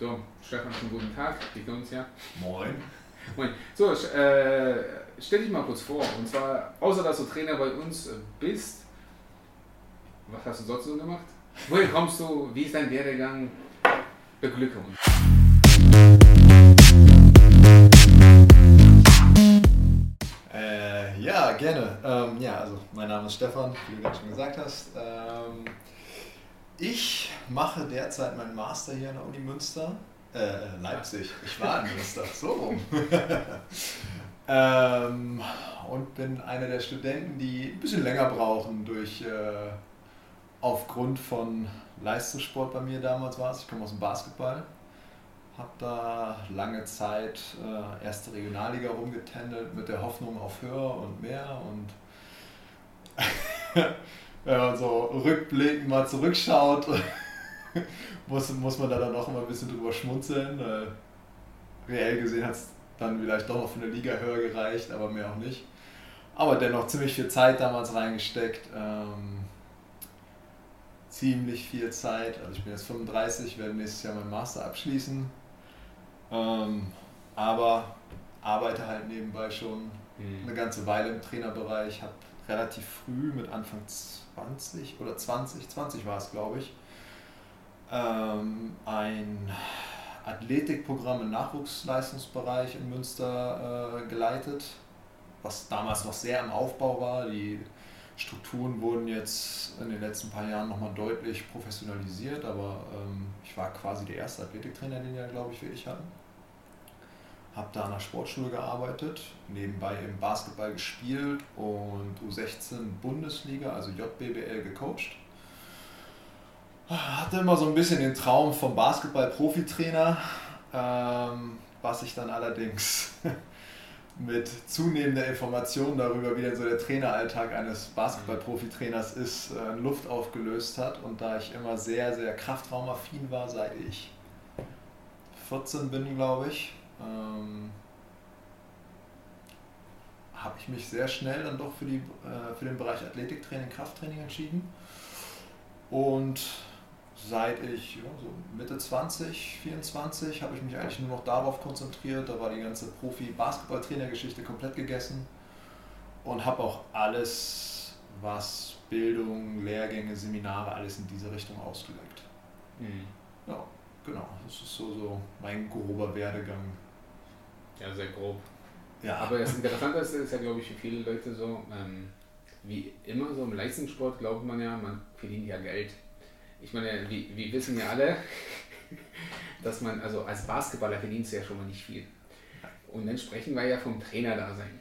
So, Stefan, schon guten Tag. Kennen uns ja. Moin. Moin. So, äh, stell dich mal kurz vor. Und zwar, außer dass du Trainer bei uns bist, was hast du sonst so gemacht? Woher kommst du? Wie ist dein Werdegang? Beglücke uns. Äh, ja, gerne. Ähm, ja, also mein Name ist Stefan, wie du gerade schon gesagt hast. Ähm, ich mache derzeit meinen Master hier an der Uni Münster. Äh, Leipzig. Ich war in Münster, so rum. ähm, und bin einer der Studenten, die ein bisschen länger brauchen durch äh, aufgrund von Leistungssport bei mir damals war es. Ich komme aus dem Basketball. Habe da lange Zeit äh, erste Regionalliga rumgetändelt mit der Hoffnung auf höher und mehr und wenn man so rückblickend mal zurückschaut, muss, muss man da dann auch immer ein bisschen drüber schmunzeln. reell gesehen hat es dann vielleicht doch noch für eine Liga höher gereicht, aber mehr auch nicht. Aber dennoch ziemlich viel Zeit damals reingesteckt. Ähm, ziemlich viel Zeit. Also ich bin jetzt 35, werde nächstes Jahr meinen Master abschließen. Ähm, aber arbeite halt nebenbei schon mhm. eine ganze Weile im Trainerbereich, habe relativ früh mit Anfang 20 oder 20, 20 war es glaube ich, ähm, ein Athletikprogramm im Nachwuchsleistungsbereich in Münster äh, geleitet, was damals noch sehr im Aufbau war. Die Strukturen wurden jetzt in den letzten paar Jahren nochmal deutlich professionalisiert, aber ähm, ich war quasi der erste Athletiktrainer, den wir, glaube ich, wirklich hatten. Habe da an der Sportschule gearbeitet, nebenbei im Basketball gespielt und U16 Bundesliga, also JBBL, gecoacht. Hatte immer so ein bisschen den Traum vom Basketball-Profitrainer, ähm, was ich dann allerdings mit zunehmender Information darüber, wie denn so der Traineralltag eines Basketball-Profi-Trainers ist, äh, Luft aufgelöst hat. Und da ich immer sehr, sehr kraftraumaffin war, seit ich 14 bin, glaube ich, ähm, habe ich mich sehr schnell dann doch für, die, äh, für den Bereich Athletiktraining, Krafttraining entschieden. Und seit ich ja, so Mitte 20, 24 habe ich mich eigentlich nur noch darauf konzentriert. Da war die ganze Profi-Basketball-Trainer-Geschichte komplett gegessen und habe auch alles, was Bildung, Lehrgänge, Seminare, alles in diese Richtung ausgelegt. Mhm. Ja, genau. Das ist so, so mein grober Werdegang. Ja, sehr grob. Ja. Aber das Interessante ist, ist ja, glaube ich, für viele Leute so, ähm, wie immer so im Leistungssport glaubt man ja, man verdient ja Geld ich meine, wir, wir wissen ja alle, dass man, also als Basketballer verdienst du ja schon mal nicht viel. Und dann sprechen wir ja vom Trainer da sein.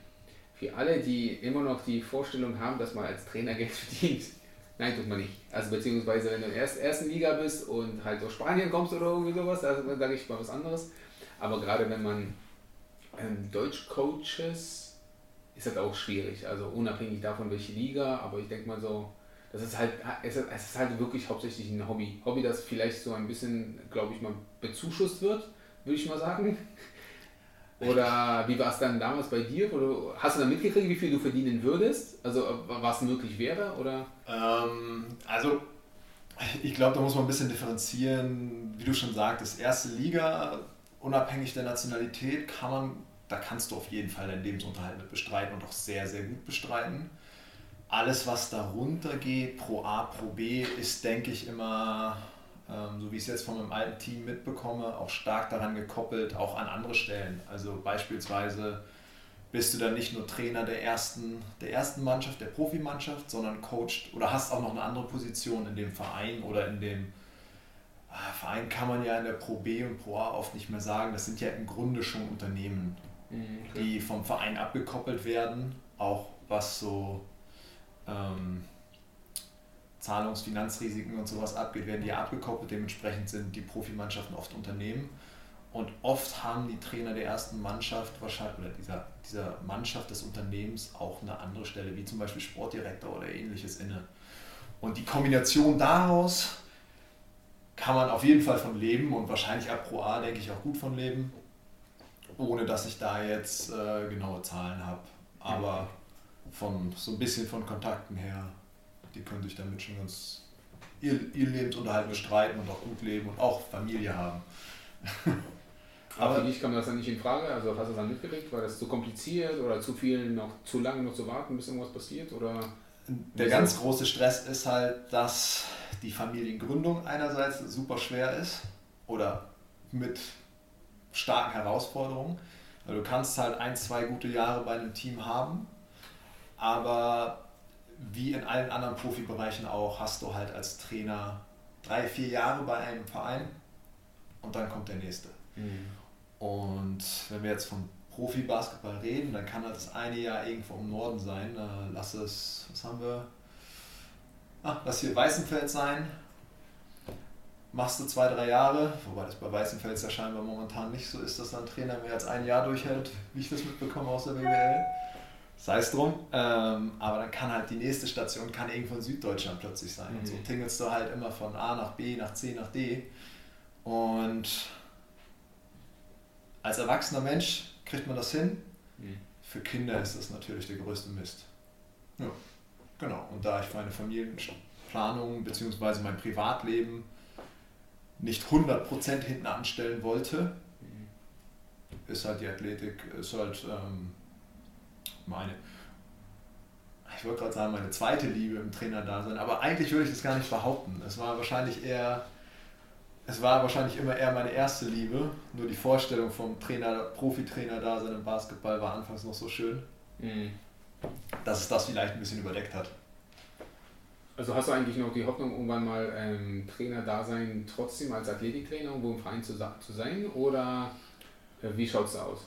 Für alle, die immer noch die Vorstellung haben, dass man als Trainer Geld verdient, nein, tut man nicht. Also beziehungsweise wenn du in der ersten Liga bist und halt aus Spanien kommst oder irgendwie sowas, dann sage ich mal was anderes. Aber gerade wenn man ähm, Deutsch coaches, ist das auch schwierig. Also unabhängig davon, welche Liga, aber ich denke mal so, das ist halt, es ist halt wirklich hauptsächlich ein Hobby. Hobby, das vielleicht so ein bisschen, glaube ich mal, bezuschusst wird, würde ich mal sagen. Oder wie war es dann damals bei dir? Oder hast du dann mitgekriegt, wie viel du verdienen würdest? Also was möglich wäre? Oder? Ähm, also ich glaube, da muss man ein bisschen differenzieren. Wie du schon sagtest, erste Liga, unabhängig der Nationalität, kann man, da kannst du auf jeden Fall deinen Lebensunterhalt mit bestreiten und auch sehr, sehr gut bestreiten alles, was darunter geht, Pro A, Pro B, ist, denke ich, immer, ähm, so wie ich es jetzt von meinem alten Team mitbekomme, auch stark daran gekoppelt, auch an andere Stellen. Also beispielsweise bist du dann nicht nur Trainer der ersten, der ersten Mannschaft, der Profimannschaft, sondern coacht oder hast auch noch eine andere Position in dem Verein oder in dem Verein kann man ja in der Pro B und Pro A oft nicht mehr sagen. Das sind ja im Grunde schon Unternehmen, mhm, okay. die vom Verein abgekoppelt werden, auch was so ähm, Zahlungsfinanzrisiken und sowas abgeht, werden die abgekoppelt. Dementsprechend sind die Profimannschaften oft Unternehmen. Und oft haben die Trainer der ersten Mannschaft wahrscheinlich oder dieser, dieser Mannschaft des Unternehmens auch eine andere Stelle, wie zum Beispiel Sportdirektor oder ähnliches inne. Und die Kombination daraus kann man auf jeden Fall von leben und wahrscheinlich ab Pro A denke ich auch gut von leben, ohne dass ich da jetzt äh, genaue Zahlen habe. Aber von so ein bisschen von Kontakten her, die können sich damit schon ganz ihr, ihr Lebensunterhalt bestreiten und auch gut leben und auch Familie haben. Aber für dich kam das dann nicht in Frage? Also hast du das dann mitgekriegt? War das zu kompliziert oder zu viel noch zu lange noch zu warten, bis irgendwas passiert? Oder der ganz große Stress ist halt, dass die Familiengründung einerseits super schwer ist oder mit starken Herausforderungen. Du kannst halt ein, zwei gute Jahre bei einem Team haben, aber wie in allen anderen Profibereichen auch, hast du halt als Trainer drei, vier Jahre bei einem Verein und dann kommt der nächste. Mhm. Und wenn wir jetzt von Profi-Basketball reden, dann kann das eine Jahr irgendwo im Norden sein. Äh, lass es, was haben wir? Ah, lass hier Weißenfeld sein. Machst du zwei, drei Jahre, wobei das bei Weißenfels ja scheinbar momentan nicht so ist, dass ein Trainer mehr als ein Jahr durchhält, wie ich das mitbekomme aus der BWL. Sei es drum. Ähm, aber dann kann halt die nächste Station kann irgendwo in Süddeutschland plötzlich sein. Mhm. Und so tingelst du halt immer von A nach B, nach C, nach D. Und als erwachsener Mensch kriegt man das hin. Mhm. Für Kinder ist das natürlich der größte Mist. Ja, genau. Und da ich meine Familienplanung bzw. mein Privatleben nicht 100% hinten anstellen wollte, mhm. ist halt die Athletik, ist halt ähm, meine, ich wollte gerade sagen, meine zweite Liebe im Trainer-Dasein, aber eigentlich würde ich das gar nicht behaupten. Es war wahrscheinlich eher es war wahrscheinlich immer eher meine erste Liebe. Nur die Vorstellung vom Trainer, Profitrainer da sein im Basketball war anfangs noch so schön, mhm. dass es das vielleicht ein bisschen überdeckt hat. Also hast du eigentlich noch die Hoffnung, irgendwann mal ähm, Trainer da sein, trotzdem als Athletiktrainer irgendwo im Verein zu, zu sein? Oder äh, wie schaut es aus?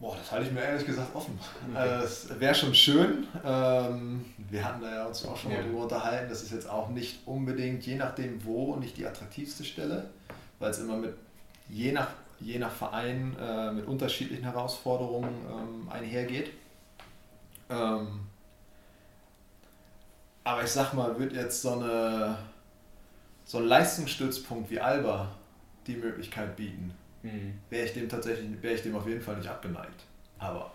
Boah, das halte ich mir ehrlich gesagt offen. Okay. Äh, es wäre schon schön. Ähm, wir hatten da ja uns auch schon ja. mal drüber unterhalten. Das ist jetzt auch nicht unbedingt, je nachdem wo, nicht die attraktivste Stelle, weil es immer mit, je nach, je nach Verein, äh, mit unterschiedlichen Herausforderungen ähm, einhergeht. Ähm, aber ich sag mal, wird jetzt so, eine, so ein Leistungsstützpunkt wie Alba die Möglichkeit bieten, mhm. wäre ich dem tatsächlich, wäre ich dem auf jeden Fall nicht abgeneigt. Aber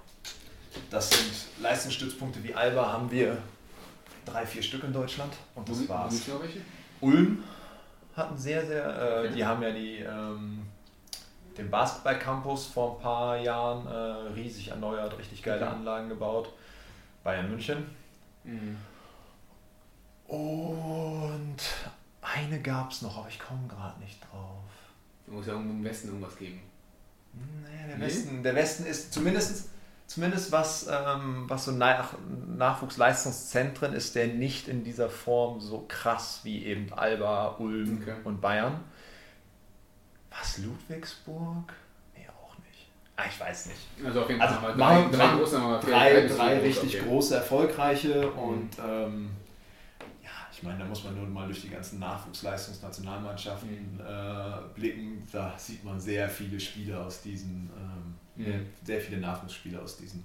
das sind Leistungsstützpunkte wie Alba haben wir drei, vier Stück in Deutschland und das war's. Ulm hatten sehr, sehr, äh, okay. die haben ja die, ähm, den Basketball-Campus vor ein paar Jahren äh, riesig erneuert, richtig geile okay. Anlagen gebaut. Bayern München. Mhm. Und eine gab es noch, aber ich komme gerade nicht drauf. Muss ja im Westen irgendwas geben. Naja, der, nee? Westen, der Westen ist zumindest, zumindest was, ähm, was so Nach Nachwuchsleistungszentren ist, der nicht in dieser Form so krass wie eben Alba, Ulm okay. und Bayern. Was, Ludwigsburg? Nee, auch nicht. Ah, ich weiß nicht. Also auf jeden Fall also, drei, drei, drei, große, drei, drei richtig große, erfolgreiche mhm. und ähm, ich meine, da muss man nur mal durch die ganzen Nachwuchsleistungsnationalmannschaften mhm. äh, blicken. Da sieht man sehr viele Spieler aus diesen, ähm, mhm. sehr viele Nachwuchsspieler aus diesen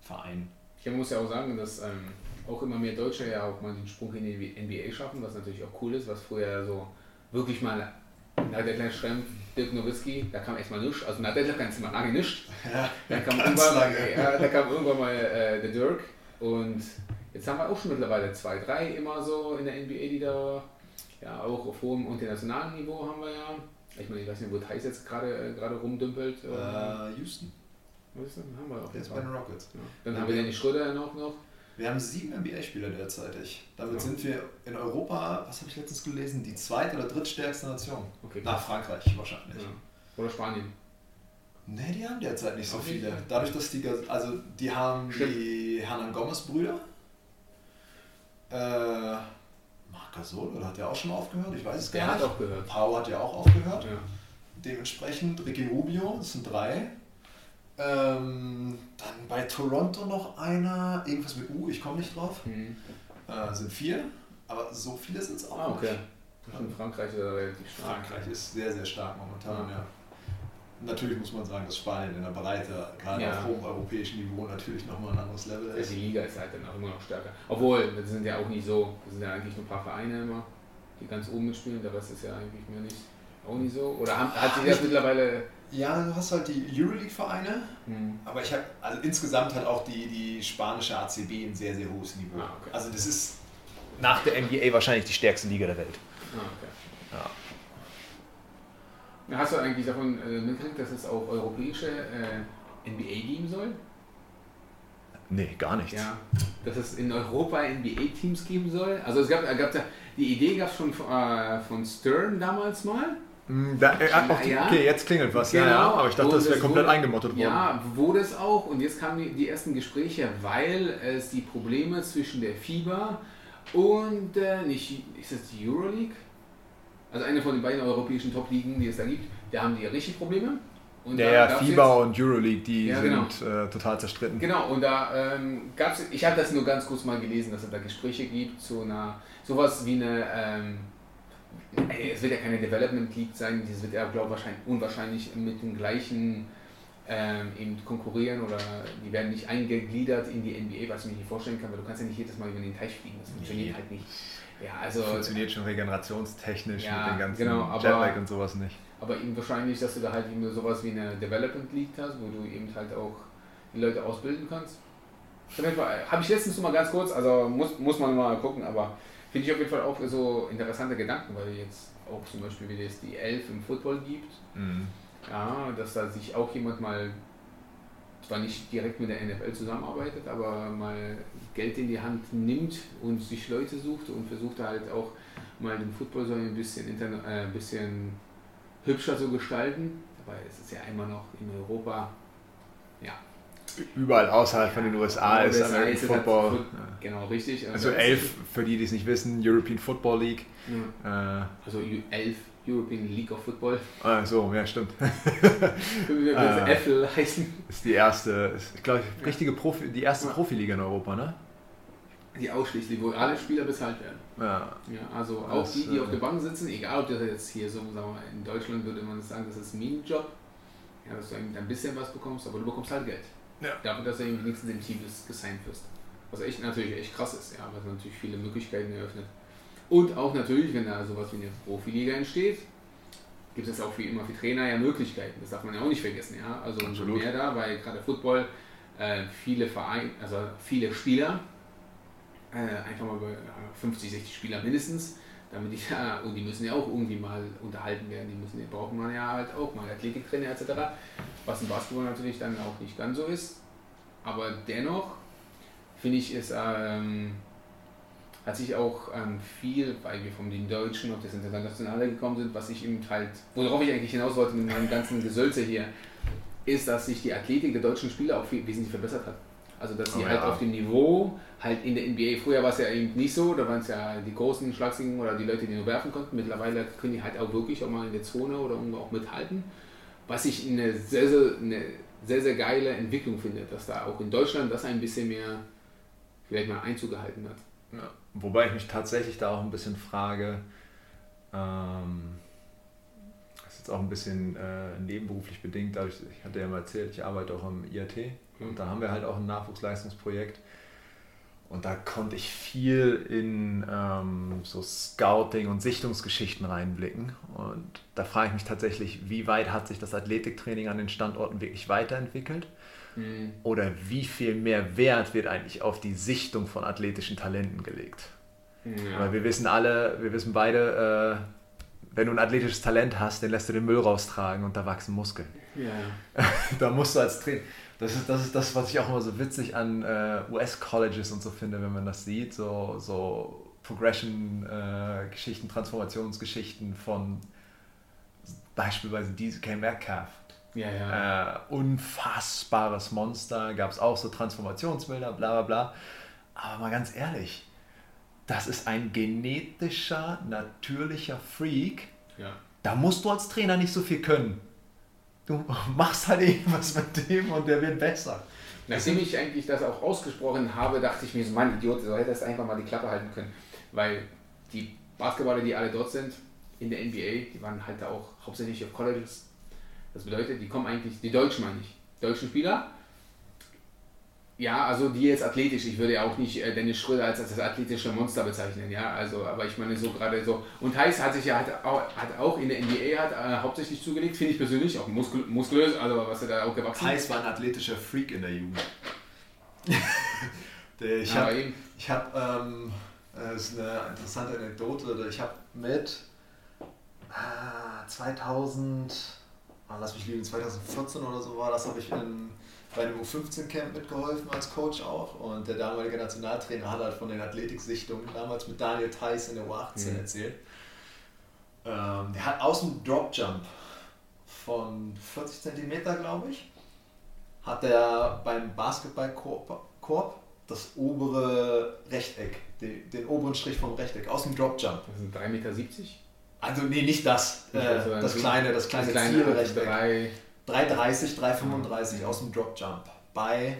Vereinen. Ich muss ja auch sagen, dass ähm, auch immer mehr Deutsche ja auch mal den Sprung in die NBA schaffen, was natürlich auch cool ist, was früher so wirklich mal na, der kleine Schrempf, Dirk Nowitzki, da kam erstmal nichts. Also, na, der ganz mal lange nichts. Ja, da, kam irgendwann, ja, da kam irgendwann mal äh, der Dirk und Jetzt haben wir auch schon mittlerweile zwei, drei immer so in der NBA, die da ja auch auf hohem internationalen Niveau haben wir ja. Ich meine, ich weiß nicht, wo Thais jetzt gerade äh, gerade rumdümpelt. Äh, Houston. Houston haben wir auch. Jetzt bei den Rockets. Ja. Dann ja, haben wir Danny Schröder noch, noch. Wir haben sieben NBA-Spieler derzeitig. Damit ja. sind wir in Europa, was habe ich letztens gelesen, die zweit- oder drittstärkste Nation. Okay. Nach Frankreich wahrscheinlich. Oder Spanien. Ne, die haben derzeit nicht so viele. Dadurch, dass die, also die haben Stimmt. die Hernan Gomez-Brüder, äh, Marc Gasol, oder hat der auch schon aufgehört? Ich weiß es der gar nicht. Der hat aufgehört. Pau hat ja auch aufgehört. Ja. Dementsprechend Ricky Rubio, das sind drei. Ähm, dann bei Toronto noch einer, irgendwas mit U, ich komme nicht drauf. Mhm. Äh, sind vier, aber so viele sind es auch ah, okay. nicht. In Frankreich ist relativ stark. Frankreich ist sehr, sehr stark momentan, ja. ja. Natürlich muss man sagen, dass Spanien in der Breite, gerade ja. auf hohem europäischen Niveau, natürlich nochmal ein anderes Level ist. Ja, die Liga ist halt dann auch immer noch stärker. Obwohl, das sind ja auch nicht so, das sind ja eigentlich nur ein paar Vereine immer, die ganz oben mitspielen, der Rest ist ja eigentlich mehr nicht, auch nicht so. Oder hat, hat sich das mittlerweile. Ja, du hast halt die Euroleague-Vereine, hm. aber ich habe, also insgesamt hat auch die, die spanische ACB ein sehr, sehr hohes Niveau. Ah, okay. Also das ist nach der NBA wahrscheinlich die stärkste Liga der Welt. Ah, okay. Ja. Hast du eigentlich davon äh, mitgekriegt, dass es auch europäische äh, NBA geben soll? Nee, gar nichts. Ja, dass es in Europa NBA-Teams geben soll. Also es gab, gab die Idee gab es schon äh, von Stern damals mal. Hm, da, äh, ja. Okay, jetzt klingelt was. Genau, ja, ja, aber ich dachte, das wäre komplett wurde, eingemottet worden. Ja, wurde es auch. Und jetzt kamen die, die ersten Gespräche, weil es die Probleme zwischen der FIBA und äh, nicht, ist es die Euroleague? Also eine von den beiden europäischen Top-Ligen, die es da gibt, da haben die richtig Probleme. Und ja, ja FIBA und Euroleague, die ja, genau. sind äh, total zerstritten. Genau, und da ähm, gab es, ich habe das nur ganz kurz mal gelesen, dass es da Gespräche gibt zu einer, sowas wie eine, ähm, ey, es wird ja keine Development League sein, das wird ja, glaube ich, wahrscheinlich, unwahrscheinlich mit dem gleichen ähm, eben konkurrieren oder die werden nicht eingegliedert in die NBA, was ich mir nicht vorstellen kann, weil du kannst ja nicht jedes Mal über den Teich fliegen, das funktioniert nee. halt nicht. Ja, also, funktioniert schon regenerationstechnisch ja, mit den ganzen genau, aber, Jetlag und sowas nicht. Aber eben wahrscheinlich, dass du da halt eben sowas wie eine Development League hast, wo du eben halt auch die Leute ausbilden kannst. Habe ich letztens mal ganz kurz, also muss, muss man mal gucken, aber finde ich auf jeden Fall auch so interessante Gedanken, weil jetzt auch zum Beispiel, wie es die Elf im Football gibt, mhm. ja, dass da sich auch jemand mal zwar nicht direkt mit der NFL zusammenarbeitet, aber mal Geld in die Hand nimmt und sich Leute sucht und versucht halt auch mal den Football so ein bisschen, äh, ein bisschen hübscher zu gestalten. Dabei ist es ja immer noch in Europa, ja. Überall außerhalb ja, von den USA ist American Football. Halt, genau, richtig. Also, also elf, für die, die es nicht wissen, European Football League. Ja. Äh, also elf European League of Football. Ah, so, ja, stimmt. Wie äh, Äffel heißen. Ist die erste, ist, ich glaube, richtige Profi, die erste ja. Profiliga in Europa, ne? Die ausschließlich, wo alle Spieler bezahlt werden. Ja. ja also auch das, die, die äh, auf der Bank sitzen, egal ob das jetzt hier so, sagen wir mal, in Deutschland würde man sagen, das ist ein Minenjob, ja, dass du ein bisschen was bekommst, aber du bekommst halt Geld. Ja. Dafür, dass du irgendwie wenigstens im Team gesigned wirst. Was echt natürlich echt krass ist, ja, was natürlich viele Möglichkeiten eröffnet. Und auch natürlich, wenn da sowas wie eine Profiliga entsteht, gibt es auch wie immer für Trainer ja Möglichkeiten. Das darf man ja auch nicht vergessen. Ja? Also umso mehr da, weil gerade Football äh, viele Vereine, also viele Spieler, äh, einfach mal 50, 60 Spieler mindestens, damit die ja, und die müssen ja auch irgendwie mal unterhalten werden, die müssen, die brauchen man ja halt auch mal Athletiktrainer etc. Was im Basketball natürlich dann auch nicht ganz so ist. Aber dennoch finde ich es ähm, hat sich auch ähm, viel, weil wir von den Deutschen auf das Internationale gekommen sind, was ich eben halt, worauf ich eigentlich hinaus wollte mit meinem ganzen Gesölze hier, ist, dass sich die Athletik der deutschen Spieler auch viel, wesentlich verbessert hat. Also dass sie oh, halt ja. auf dem Niveau, halt in der NBA, früher war es ja eben nicht so, da waren es ja die großen Schlagsigen oder die Leute, die nur werfen konnten. Mittlerweile können die halt auch wirklich auch mal in der Zone oder irgendwo auch mithalten. Was ich eine sehr, sehr, eine sehr, sehr geile Entwicklung finde, dass da auch in Deutschland das ein bisschen mehr vielleicht mal Einzug gehalten hat. Ja. Wobei ich mich tatsächlich da auch ein bisschen frage, ähm, das ist jetzt auch ein bisschen äh, nebenberuflich bedingt, dadurch, ich hatte ja mal erzählt, ich arbeite auch am IAT mhm. und da haben wir halt auch ein Nachwuchsleistungsprojekt und da konnte ich viel in ähm, so Scouting und Sichtungsgeschichten reinblicken. Und da frage ich mich tatsächlich, wie weit hat sich das Athletiktraining an den Standorten wirklich weiterentwickelt? Mhm. Oder wie viel mehr Wert wird eigentlich auf die Sichtung von athletischen Talenten gelegt? Ja. Weil wir wissen alle, wir wissen beide, äh, wenn du ein athletisches Talent hast, dann lässt du den Müll raustragen und da wachsen Muskeln. Ja. da musst du als Trainer. Das ist, das ist das, was ich auch immer so witzig an äh, US-Colleges und so finde, wenn man das sieht. So, so Progression-Geschichten, äh, Transformationsgeschichten von beispielsweise DK Metcalf ja, ja. Äh, unfassbares Monster, gab es auch so Transformationsbilder, bla bla bla. Aber mal ganz ehrlich, das ist ein genetischer, natürlicher Freak. Ja. Da musst du als Trainer nicht so viel können. Du machst halt irgendwas mit dem und der wird besser. Nachdem ich eigentlich das auch ausgesprochen habe, dachte ich mir so, Mann, Idiot, so hätte es einfach mal die Klappe halten können. Weil die Basketballer, die alle dort sind, in der NBA, die waren halt auch hauptsächlich auf Colleges das bedeutet, die kommen eigentlich, die Deutschen meine ich, deutschen Spieler. Ja, also die jetzt athletisch, ich würde ja auch nicht äh, Dennis Schröder als, als das athletische Monster bezeichnen, ja, also, aber ich meine so gerade so. Und Heiß hat sich ja hat auch, hat auch in der NBA hat, äh, hauptsächlich zugelegt, finde ich persönlich, auch muskul muskulös, also was er da auch gewachsen ist. Heiß war ein athletischer Freak in der Jugend. ich habe, hab, ähm, das ist eine interessante Anekdote, ich habe mit ah, 2000, ah, lass mich lieben, 2014 oder so war das, habe ich in, bei einem U15-Camp mitgeholfen als Coach auch. Und der damalige Nationaltrainer hat halt von den Athletiksichtungen damals mit Daniel Theiss in der U18 mhm. erzählt. Ähm, der hat aus dem Drop Jump von 40 cm, glaube ich, hat er beim Basketballkorb das obere Rechteck, den, den, oberen Strich vom Rechteck aus dem Drop Jump. Das sind 3,70 Meter? Also nee, nicht das. Äh, also das, kleine, das kleine, das kleine Zielrechteck. 3,30, 3,35 aus dem Drop Jump. Bei,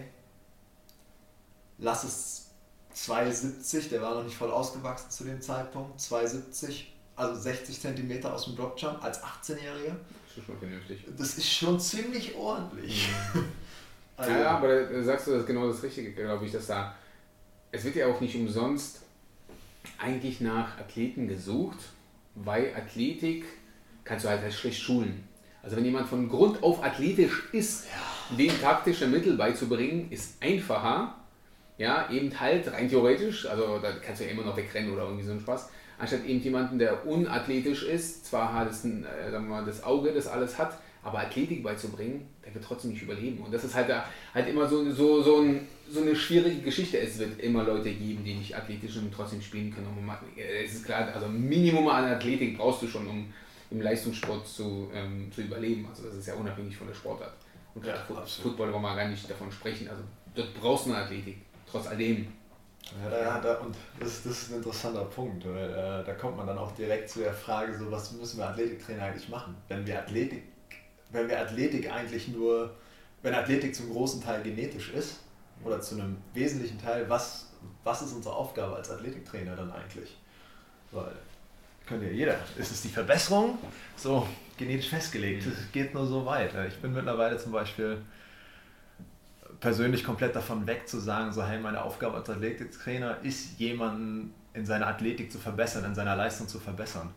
lass es 2,70, der war noch nicht voll ausgewachsen zu dem Zeitpunkt, 2,70, also 60 cm aus dem Drop Jump als 18-Jähriger. Das ist schon vernünftig. Das ist schon ziemlich ordentlich. Mhm. also, ja, aber da sagst du das genau das Richtige, glaube ich, dass da, es wird ja auch nicht umsonst eigentlich nach Athleten gesucht, weil Athletik kannst du halt schlecht schulen. Also wenn jemand von Grund auf athletisch ist, ja. dem taktische Mittel beizubringen, ist einfacher. Ja, eben halt rein theoretisch, also da kannst du ja immer noch wegrennen oder irgendwie so ein Spaß, anstatt eben jemanden, der unathletisch ist, zwar hat es ein, äh, wir mal, das Auge, das alles hat, aber Athletik beizubringen, der wird trotzdem nicht überleben. Und das ist halt, halt immer so, so, so, ein, so eine schwierige Geschichte. Es wird immer Leute geben, die nicht athletisch und trotzdem spielen können. es ist klar, also Minimum an Athletik brauchst du schon, um im Leistungssport zu, ähm, zu überleben. Also das ist ja unabhängig von der Sportart. Und ja, Football wollen wir gar nicht davon sprechen. Also dort brauchst du eine Athletik, trotz alledem. Ja, da, da, und das, das ist ein interessanter Punkt, weil äh, da kommt man dann auch direkt zu der Frage, so was müssen wir Athletiktrainer eigentlich machen? Wenn wir Athletik, wenn wir Athletik eigentlich nur, wenn Athletik zum großen Teil genetisch ist oder zu einem wesentlichen Teil, was, was ist unsere Aufgabe als Athletiktrainer dann eigentlich? Weil könnte ja jeder. Ist es die Verbesserung? So genetisch festgelegt. Es geht nur so weit. Ich bin mittlerweile zum Beispiel persönlich komplett davon weg zu sagen, so hey, meine Aufgabe als Athletiktrainer ist, jemanden in seiner Athletik zu verbessern, in seiner Leistung zu verbessern.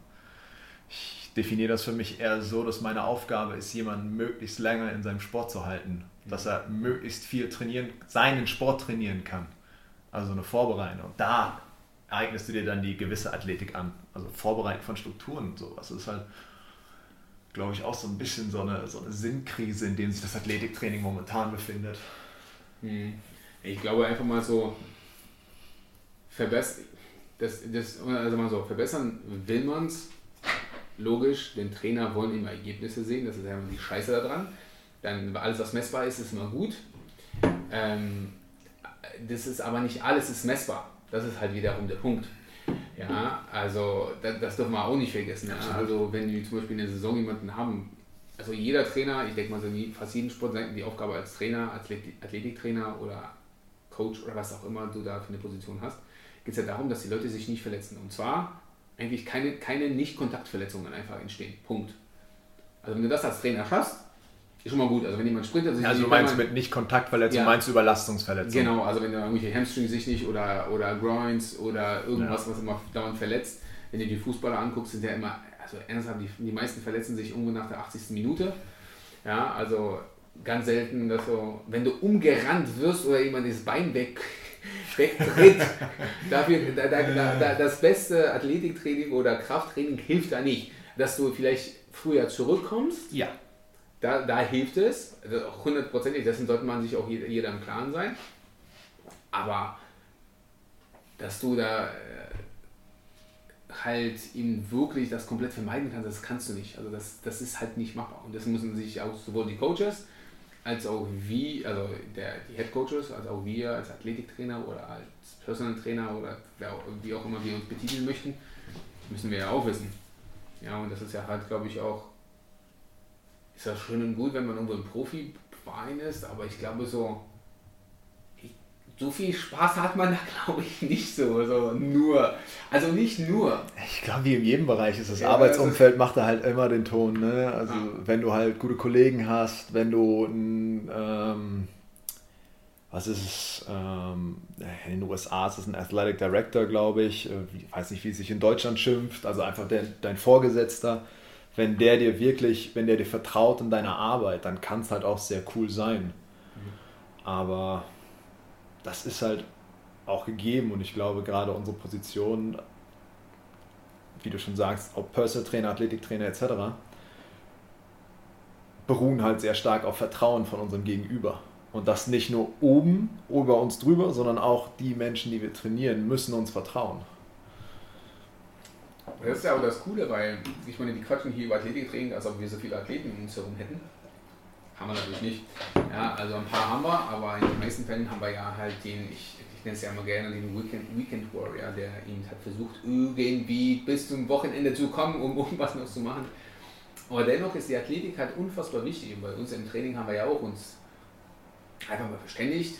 Ich definiere das für mich eher so, dass meine Aufgabe ist, jemanden möglichst länger in seinem Sport zu halten, dass er möglichst viel trainieren, seinen Sport trainieren kann. Also eine Vorbereitung. Und da eignest du dir dann die gewisse Athletik an. Also Vorbereiten von Strukturen und sowas. Das ist halt, glaube ich, auch so ein bisschen so eine, so eine Sinnkrise, in der sich das Athletiktraining momentan befindet. Hm. Ich glaube einfach mal so, verbessern, das, das, also mal so, verbessern will man es. Logisch, den Trainer wollen immer Ergebnisse sehen, das ist ja immer die Scheiße daran. Dann alles, was messbar ist, ist immer gut. Ähm, das ist aber nicht alles ist messbar. Das ist halt wiederum der Punkt. Ja, also das, das dürfen wir auch nicht vergessen. Ja. Also wenn wir zum Beispiel in der Saison jemanden haben, also jeder Trainer, ich denke mal so fast jeden Sport, die Aufgabe als Trainer, Athletiktrainer oder Coach oder was auch immer du da für eine Position hast, geht es ja darum, dass die Leute sich nicht verletzen. Und zwar eigentlich keine, keine Nicht-Kontaktverletzungen einfach entstehen. Punkt. Also wenn du das als Trainer schaffst, ist schon mal gut. Also wenn jemand sprintet, sich also du meinst mit nicht Kontaktverletzung, ja. meinst du Überlastungsverletzung? Genau, also wenn du irgendwelche Hamstrings sich nicht oder, oder Groins oder irgendwas, ja. was immer dauernd verletzt, wenn du die Fußballer anguckst, sind ja immer, also ernsthaft, die, die meisten verletzen sich irgendwo nach der 80. Minute. Ja, also ganz selten, dass so, wenn du umgerannt wirst oder jemand das Bein weg, wegtritt, dafür, da, da, da, das beste Athletiktraining oder Krafttraining hilft da nicht. Dass du vielleicht früher zurückkommst. Ja da, da hilft es, also hundertprozentig, dessen sollte man sich auch jeder, jeder im Klaren sein. Aber dass du da äh, halt eben wirklich das komplett vermeiden kannst, das kannst du nicht. Also das, das ist halt nicht machbar. Und das müssen sich auch sowohl die Coaches als auch wie, also der, die Head Coaches, als auch wir als Athletiktrainer oder als Personal Trainer oder wie auch immer wir uns betiteln möchten, müssen wir ja auch wissen. Ja, und das ist ja halt, glaube ich, auch ist ja schön und gut, wenn man irgendwo ein Profiverein ist, aber ich glaube so, so viel Spaß hat man da glaube ich nicht so, so nur. Also nicht nur. Ich glaube, wie in jedem Bereich ist das ja, Arbeitsumfeld also, macht da halt immer den Ton. Ne? Also ah. wenn du halt gute Kollegen hast, wenn du ein, ähm, was ist es, ähm, in den USA ist es ein Athletic Director, glaube ich, ich weiß nicht, wie es sich in Deutschland schimpft, also einfach der, dein Vorgesetzter wenn der dir wirklich, wenn der dir vertraut in deiner Arbeit, dann kann es halt auch sehr cool sein. Aber das ist halt auch gegeben und ich glaube gerade unsere Position, wie du schon sagst, ob Personal Trainer, Athletiktrainer etc., beruhen halt sehr stark auf Vertrauen von unserem Gegenüber. Und das nicht nur oben, über uns drüber, sondern auch die Menschen, die wir trainieren, müssen uns vertrauen. Das ist ja auch das Coole, weil ich meine, die quatschen hier über Athletiktraining, als ob wir so viele Athleten um uns herum hätten. Haben wir natürlich nicht. Ja, also ein paar haben wir, aber in den meisten Fällen haben wir ja halt den, ich, ich nenne es ja immer gerne den Weekend, Weekend Warrior, der eben hat versucht, irgendwie bis zum Wochenende zu kommen, um irgendwas noch zu machen. Aber dennoch ist die Athletik halt unfassbar wichtig. Und bei uns im Training haben wir ja auch uns einfach mal verständigt,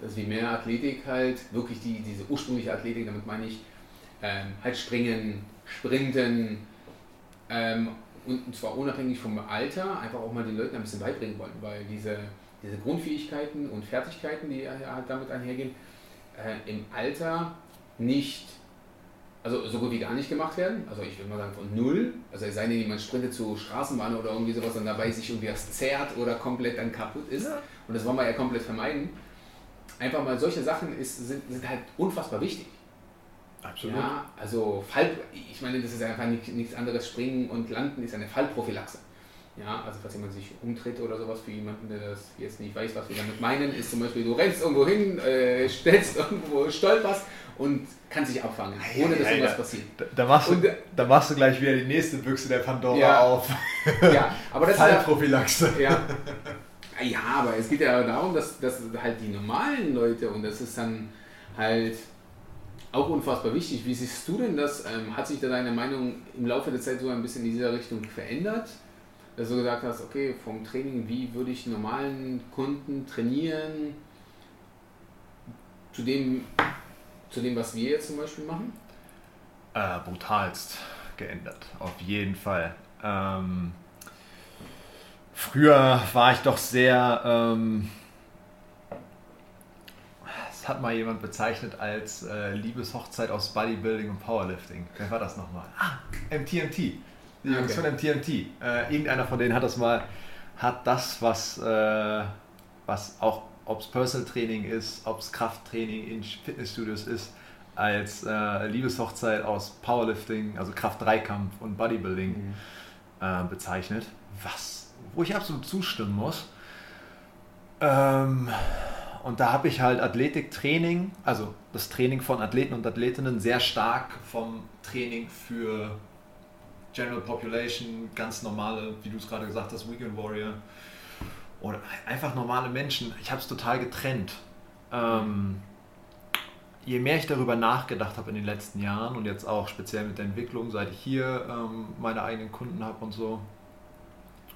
dass wir mehr Athletik halt, wirklich die, diese ursprüngliche Athletik, damit meine ich, ähm, halt springen, sprinten ähm, und, zwar unabhängig vom Alter, einfach auch mal den Leuten ein bisschen beibringen wollen, weil diese, diese Grundfähigkeiten und Fertigkeiten, die halt damit einhergehen, äh, im Alter nicht, also so gut wie gar nicht gemacht werden. Also ich würde mal sagen von null. Also es sei denn, jemand sprintet zur Straßenbahn oder irgendwie sowas und dabei sich irgendwie was zerrt oder komplett dann kaputt ist. Und das wollen wir ja komplett vermeiden. Einfach mal solche Sachen ist, sind, sind halt unfassbar wichtig. Absolut. Ja, also Fall, ich meine, das ist einfach nichts anderes. Springen und Landen ist eine Fallprophylaxe. Ja, also falls jemand sich umtritt oder sowas, für jemanden, der das jetzt nicht weiß, was wir damit meinen, ist zum Beispiel, du rennst irgendwo hin, äh, stellst irgendwo, stolperst und kannst dich abfangen, ohne dass irgendwas passiert. Da, da, machst du, da machst du gleich wieder die nächste Büchse der Pandora ja, auf. Ja, aber das Fallprophylaxe. Ist ja, ja, ja, aber es geht ja darum, dass, dass halt die normalen Leute, und das ist dann halt auch unfassbar wichtig. Wie siehst du denn das? Ähm, hat sich da deine Meinung im Laufe der Zeit so ein bisschen in dieser Richtung verändert? Dass du gesagt hast, okay, vom Training, wie würde ich normalen Kunden trainieren? Zu dem, zu dem, was wir jetzt zum Beispiel machen? Äh, brutalst geändert, auf jeden Fall. Ähm, früher war ich doch sehr ähm, hat mal jemand bezeichnet als äh, Liebeshochzeit aus Bodybuilding und Powerlifting. Wer war das nochmal? Ah, MTMT. Die Jungs okay. von MTMT. Äh, irgendeiner von denen hat das mal, hat das, was, äh, was auch, ob es Personal Training ist, ob es Krafttraining in Fitnessstudios ist, als äh, Liebeshochzeit aus Powerlifting, also Kraft-Dreikampf und Bodybuilding mhm. Äh, bezeichnet. Was, wo ich absolut zustimmen muss. Ähm, und da habe ich halt Athletiktraining, also das Training von Athleten und Athletinnen sehr stark vom Training für General Population, ganz normale, wie du es gerade gesagt hast, Weekend Warrior oder einfach normale Menschen. Ich habe es total getrennt. Ähm, je mehr ich darüber nachgedacht habe in den letzten Jahren und jetzt auch speziell mit der Entwicklung, seit ich hier ähm, meine eigenen Kunden habe und so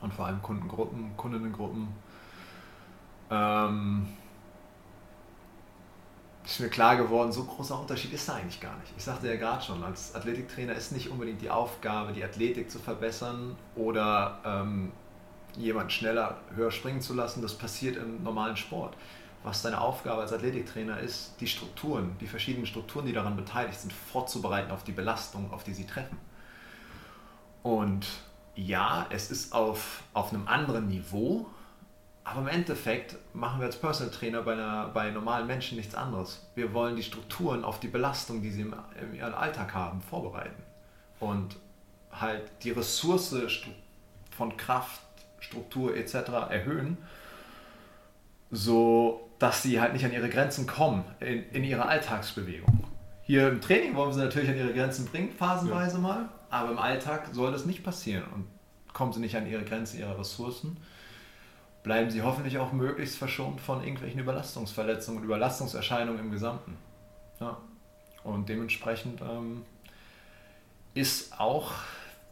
und vor allem Kundengruppen, Kundinnengruppen, ähm, ist mir klar geworden, so großer Unterschied ist da eigentlich gar nicht. Ich sagte ja gerade schon, als Athletiktrainer ist nicht unbedingt die Aufgabe, die Athletik zu verbessern oder ähm, jemanden schneller höher springen zu lassen. Das passiert im normalen Sport. Was deine Aufgabe als Athletiktrainer ist, die Strukturen, die verschiedenen Strukturen, die daran beteiligt sind, vorzubereiten auf die Belastung, auf die sie treffen. Und ja, es ist auf, auf einem anderen Niveau, aber im Endeffekt machen wir als Personal Trainer bei, einer, bei normalen Menschen nichts anderes. Wir wollen die Strukturen auf die Belastung, die sie im, in ihrem Alltag haben, vorbereiten. Und halt die Ressource von Kraft, Struktur etc. erhöhen, so dass sie halt nicht an ihre Grenzen kommen in, in ihrer Alltagsbewegung. Hier im Training wollen wir sie natürlich an ihre Grenzen bringen, phasenweise ja. mal, aber im Alltag soll das nicht passieren und kommen sie nicht an ihre Grenzen ihrer Ressourcen bleiben sie hoffentlich auch möglichst verschont von irgendwelchen Überlastungsverletzungen und Überlastungserscheinungen im Gesamten. Ja. Und dementsprechend ähm, ist auch,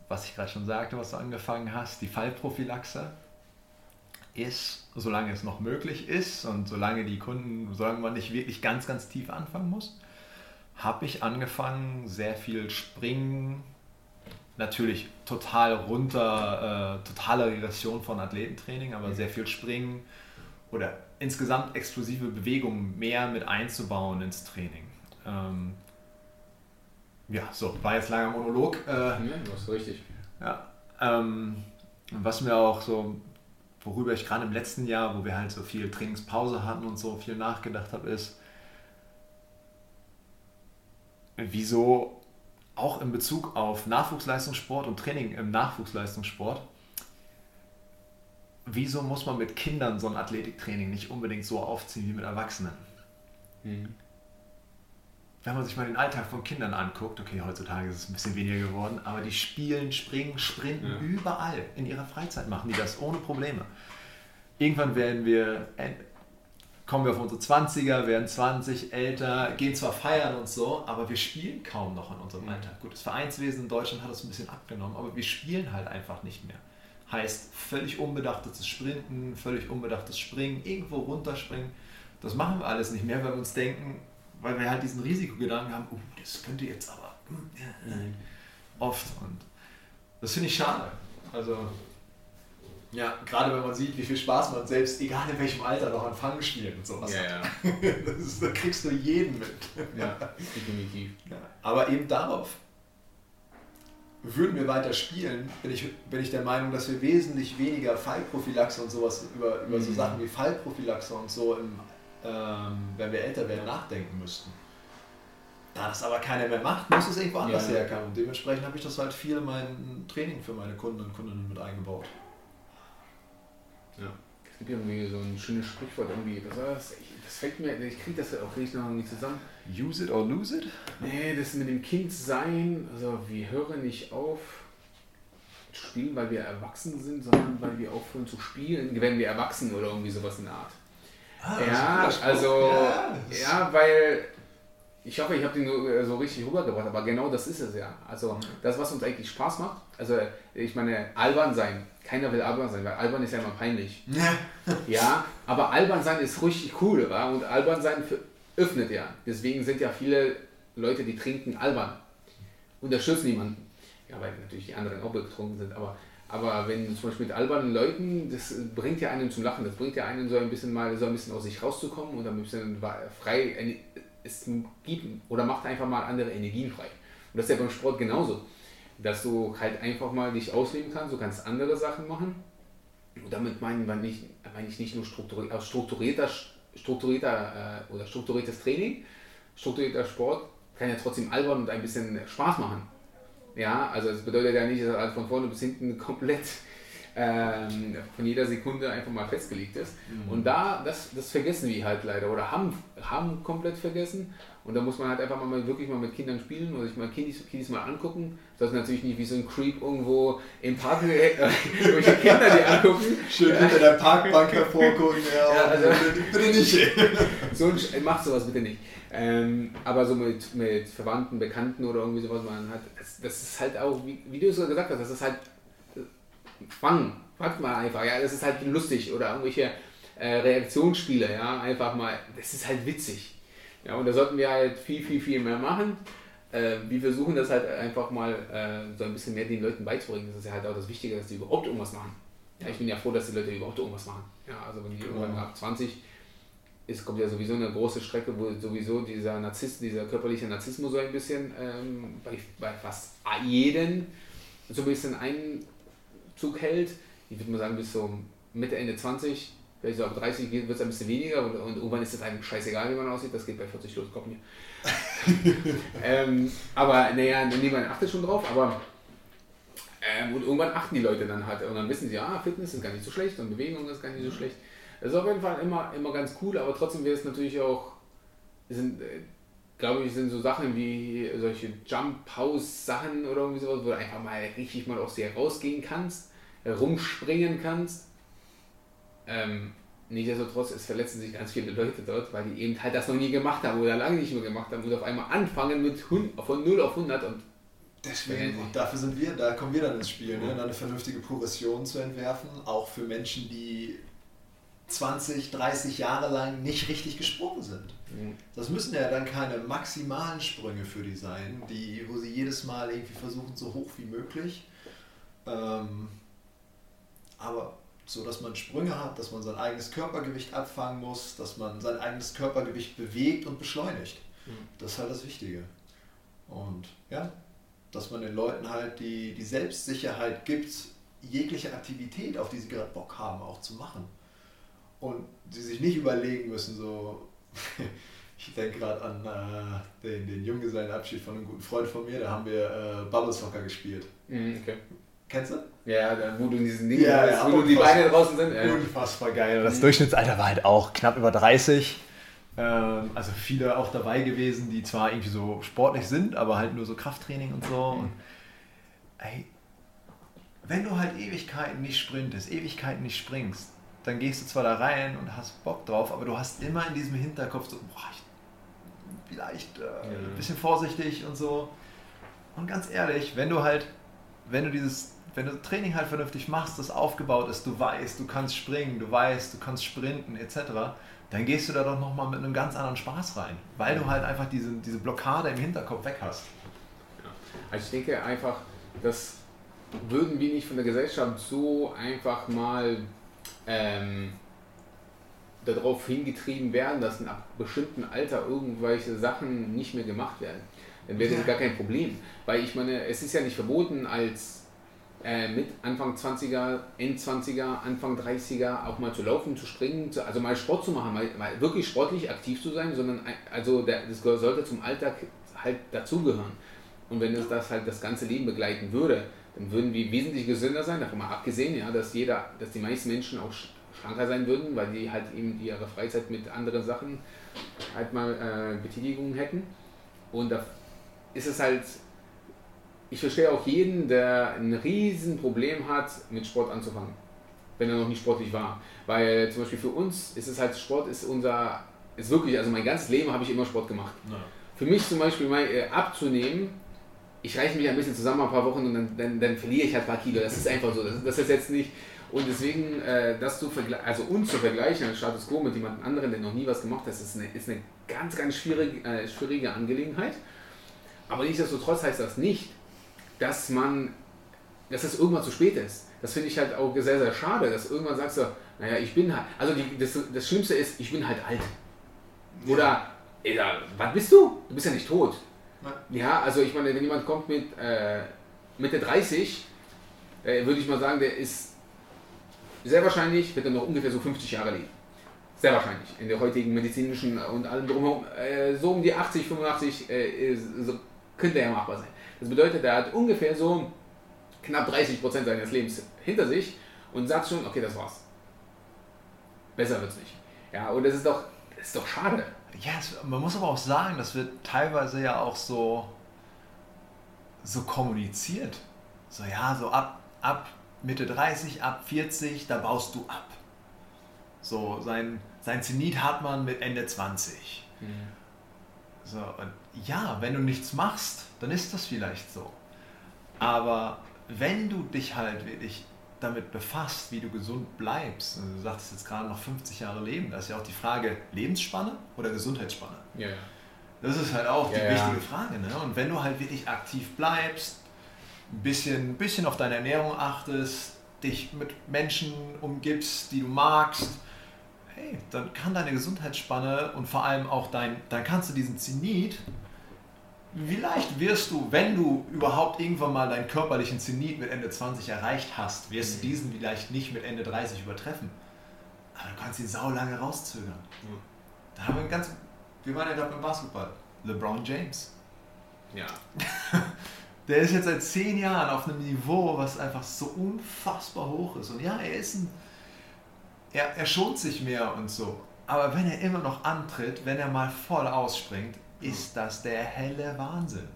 was ich gerade schon sagte, was du angefangen hast, die Fallprophylaxe ist, solange es noch möglich ist und solange die Kunden, solange man nicht wirklich ganz, ganz tief anfangen muss, habe ich angefangen, sehr viel Springen, natürlich total runter, äh, totale Regression von Athletentraining, aber sehr viel Springen oder insgesamt explosive Bewegungen mehr mit einzubauen ins Training. Ähm, ja, so, war jetzt langer Monolog. Äh, ja, du hast richtig. Ja, ähm, was mir auch so, worüber ich gerade im letzten Jahr, wo wir halt so viel Trainingspause hatten und so viel nachgedacht habe, ist, wieso auch in Bezug auf Nachwuchsleistungssport und Training im Nachwuchsleistungssport, wieso muss man mit Kindern so ein Athletiktraining nicht unbedingt so aufziehen wie mit Erwachsenen? Mhm. Wenn man sich mal den Alltag von Kindern anguckt, okay, heutzutage ist es ein bisschen weniger geworden, aber die spielen, springen, sprinten ja. überall. In ihrer Freizeit machen die das ohne Probleme. Irgendwann werden wir, kommen wir auf unsere 20er, werden 20, älter, gehen zwar feiern und so, aber wir spielen kaum noch in unserem Alltag. Gut, das Vereinswesen in Deutschland hat das ein bisschen abgenommen, aber wir spielen halt einfach nicht mehr. Heißt völlig unbedachtes Sprinten, völlig unbedachtes Springen, irgendwo runterspringen. Das machen wir alles nicht mehr, weil wir uns denken, weil wir halt diesen Risikogedanken haben, uh, das könnte jetzt aber mhm. oft. Und das finde ich schade. Also, ja, gerade wenn man sieht, wie viel Spaß man selbst, egal in welchem Alter, noch an Fangspielen und sowas ja, hat. Ja. Ist, da kriegst du jeden mit. Ja, definitiv. Ja, aber eben darauf würden wir weiter spielen, bin ich, bin ich der Meinung, dass wir wesentlich weniger Fallprophylaxe und sowas über, über so mhm. Sachen wie Fallprophylaxe und so, im, ähm, wenn wir älter werden, nachdenken müssten. Da das aber keiner mehr macht, muss es irgendwo anders ja. herkommen. Und dementsprechend habe ich das halt viel in mein Training für meine Kunden und Kundinnen mit eingebaut. Ja. Es gibt irgendwie so ein schönes Sprichwort irgendwie, das, das, das fällt mir, ich kriege das auch richtig noch nicht zusammen. Use it or lose it? Nee, das mit dem Kind sein, also wir hören nicht auf zu spielen, weil wir erwachsen sind, sondern weil wir aufhören zu spielen, werden wir erwachsen oder irgendwie sowas in der Art. Ah, ja, also, ja, ja, weil ich hoffe, ich habe den so, so richtig rübergebracht, aber genau das ist es ja. Also das, was uns eigentlich Spaß macht, also ich meine, albern sein, keiner will albern sein, weil albern ist ja immer peinlich. ja, aber albern sein ist richtig cool, wa? und albern sein öffnet ja. Deswegen sind ja viele Leute, die trinken, albern. Unterstützen niemanden. Ja, weil natürlich die anderen auch betrunken sind, aber, aber wenn zum Beispiel mit albernen Leuten, das bringt ja einen zum Lachen, das bringt ja einen so ein bisschen mal so ein bisschen aus sich rauszukommen und ein bisschen frei, es gibt oder macht einfach mal andere Energien frei. Und das ist ja beim Sport genauso dass du halt einfach mal dich ausleben kannst, du kannst andere Sachen machen. Und damit meine ich, meine ich nicht nur strukturierter, strukturierter, strukturierter äh, oder strukturiertes Training, strukturierter Sport kann ja trotzdem albern und ein bisschen Spaß machen. Ja, also es bedeutet ja nicht, dass er von vorne bis hinten komplett ähm, von jeder Sekunde einfach mal festgelegt ist. Mhm. Und da, das, das vergessen wir halt leider oder haben, haben komplett vergessen. Und da muss man halt einfach mal wirklich mal mit Kindern spielen oder sich mal Kiddies, Kiddies mal angucken. Das ist natürlich nicht wie so ein Creep irgendwo im Park, äh, irgendwelche Kinder die angucken. Schön hinter der Parkbank hervorgucken. Ja, ja also, bitte nicht. so ein, macht sowas bitte nicht. Ähm, aber so mit, mit Verwandten, Bekannten oder irgendwie sowas, man hat, das, das ist halt auch, wie, wie du es so gesagt hast, das ist halt Fang, fragt mal einfach, ja, das ist halt lustig oder irgendwelche äh, Reaktionsspiele, ja, einfach mal, das ist halt witzig. Ja, und da sollten wir halt viel, viel, viel mehr machen. Äh, wir versuchen das halt einfach mal äh, so ein bisschen mehr den Leuten beizubringen. Das ist ja halt auch das Wichtige, dass die überhaupt irgendwas machen. Ja, ich bin ja froh, dass die Leute überhaupt irgendwas machen. Ja, also wenn die genau. irgendwann ab 20 ist, kommt ja sowieso eine große Strecke, wo sowieso dieser Narzisst, dieser körperliche Narzissmus so ein bisschen ähm, bei, bei fast jedem so ein bisschen Einzug hält. Ich würde mal sagen, bis so Mitte, Ende 20 Vielleicht so ab 30 wird es ein bisschen weniger und, und, irgendwann ist es einem scheißegal, wie man aussieht. Das geht bei 40 los, glaub mir. ähm, aber naja, niemand achtet schon drauf, aber ähm, und irgendwann achten die Leute dann halt und dann wissen sie, ah, Fitness ist gar nicht so schlecht und Bewegung ist gar nicht so schlecht. Das ist auf jeden Fall immer, immer ganz cool, aber trotzdem wäre es natürlich auch, sind, äh, glaube ich, sind so Sachen wie solche Jump-House-Sachen oder irgendwie sowas, wo du einfach mal richtig mal aus dir rausgehen kannst, rumspringen kannst ähm, Nichtsdestotrotz, es verletzen sich ganz viele Leute dort, weil die eben halt das noch nie gemacht haben oder lange nicht mehr gemacht haben und auf einmal anfangen mit 100, von 0 auf 100 und Deswegen, und dafür sind wir, da kommen wir dann ins Spiel, ne? eine vernünftige Progression zu entwerfen, auch für Menschen, die 20, 30 Jahre lang nicht richtig gesprungen sind. Mhm. Das müssen ja dann keine maximalen Sprünge für die sein, die, wo sie jedes Mal irgendwie versuchen, so hoch wie möglich. Ähm, aber so dass man Sprünge hat, dass man sein eigenes Körpergewicht abfangen muss, dass man sein eigenes Körpergewicht bewegt und beschleunigt. Mhm. Das ist halt das Wichtige. Und ja, dass man den Leuten halt die, die Selbstsicherheit gibt, jegliche Aktivität, auf die sie gerade Bock haben, auch zu machen. Und sie sich nicht überlegen müssen, so, Ich denke gerade an äh, den, den Junggesellenabschied von einem guten Freund von mir, da haben wir äh, Bubble Soccer gespielt. Mhm, okay. Kennst du? Ja, wo du in diesen Dingen ja, ja, wo die Beine draußen sind. Ja. Unfassbar geil. Das Durchschnittsalter war halt auch knapp über 30. Ähm, also viele auch dabei gewesen, die zwar irgendwie so sportlich sind, aber halt nur so Krafttraining und so. Und, ey, wenn du halt Ewigkeiten nicht sprintest, Ewigkeiten nicht springst, dann gehst du zwar da rein und hast Bock drauf, aber du hast immer in diesem Hinterkopf so, boah, ich, vielleicht äh, ja. ein bisschen vorsichtig und so. Und ganz ehrlich, wenn du halt, wenn du dieses, wenn du Training halt vernünftig machst, das aufgebaut ist, du weißt, du kannst springen, du weißt, du kannst sprinten etc., dann gehst du da doch nochmal mit einem ganz anderen Spaß rein, weil du halt einfach diese, diese Blockade im Hinterkopf weg hast. Ja. Also ich denke einfach, dass würden wir nicht von der Gesellschaft so einfach mal ähm, darauf hingetrieben werden, dass nach bestimmten Alter irgendwelche Sachen nicht mehr gemacht werden, dann wäre das gar kein Problem. Weil ich meine, es ist ja nicht verboten, als äh, mit Anfang 20er, End 20er, Anfang 30er auch mal zu laufen, zu springen, zu, also mal Sport zu machen, mal, mal, wirklich sportlich aktiv zu sein, sondern also der, das sollte zum Alltag halt dazugehören. Und wenn es das halt das ganze Leben begleiten würde, dann würden wir wesentlich gesünder sein, davon mal abgesehen, ja, dass jeder, dass die meisten Menschen auch schlanker sein würden, weil die halt eben ihre Freizeit mit anderen Sachen halt mal äh, Betätigungen hätten. Und da ist es halt, ich verstehe auch jeden, der ein Riesenproblem hat, mit Sport anzufangen, wenn er noch nicht sportlich war. Weil zum Beispiel für uns ist es halt, Sport ist unser, ist wirklich, also mein ganzes Leben habe ich immer Sport gemacht. Ja. Für mich zum Beispiel mal äh, abzunehmen, ich reiche mich ein bisschen zusammen ein paar Wochen und dann, dann, dann verliere ich halt ein paar Kilo. Das ist einfach so. Das, das ist jetzt nicht. Und deswegen, äh, das zu also uns zu vergleichen als Status Quo mit jemand anderem, der noch nie was gemacht hat, ist eine, ist eine ganz, ganz schwierige, äh, schwierige Angelegenheit. Aber nichtsdestotrotz heißt das nicht, dass man, dass es irgendwann zu spät ist. Das finde ich halt auch sehr, sehr schade, dass irgendwann sagst du, naja, ich bin halt, also die, das, das Schlimmste ist, ich bin halt alt. Oder, ey, was bist du? Du bist ja nicht tot. Ja, also ich meine, wenn jemand kommt mit äh, Mitte 30, äh, würde ich mal sagen, der ist sehr wahrscheinlich, wird er noch ungefähr so 50 Jahre leben. Sehr wahrscheinlich. In der heutigen medizinischen und allem drumherum. Äh, so um die 80, 85 äh, so könnte er machbar sein. Das bedeutet, er hat ungefähr so knapp 30 Prozent seines Lebens hinter sich und sagt schon, okay, das war's. Besser wird's nicht. Ja, und das ist doch, das ist doch schade. Ja, es, man muss aber auch sagen, das wird teilweise ja auch so, so kommuniziert. So, ja, so ab, ab Mitte 30, ab 40, da baust du ab. So, sein, sein Zenit hat man mit Ende 20. Mhm. So, und ja, wenn du nichts machst, dann ist das vielleicht so. Aber wenn du dich halt wirklich damit befasst, wie du gesund bleibst, also du sagtest jetzt gerade noch 50 Jahre Leben, da ist ja auch die Frage Lebensspanne oder Gesundheitsspanne. Ja. Das ist halt auch die ja, wichtige Frage. Ne? Und wenn du halt wirklich aktiv bleibst, ein bisschen, bisschen auf deine Ernährung achtest, dich mit Menschen umgibst, die du magst, hey, dann kann deine Gesundheitsspanne und vor allem auch dein, dann kannst du diesen Zenit Vielleicht wirst du, wenn du überhaupt irgendwann mal deinen körperlichen Zenit mit Ende 20 erreicht hast, wirst du mhm. diesen vielleicht nicht mit Ende 30 übertreffen. Aber du kannst ihn sau lange rauszögern. Mhm. Da haben wir ein ganz, wir waren ja gerade beim Basketball. LeBron James. Ja. Der ist jetzt seit zehn Jahren auf einem Niveau, was einfach so unfassbar hoch ist. Und ja, er ist ein, er, er schont sich mehr und so. Aber wenn er immer noch antritt, wenn er mal voll ausspringt, ist das der helle Wahnsinn.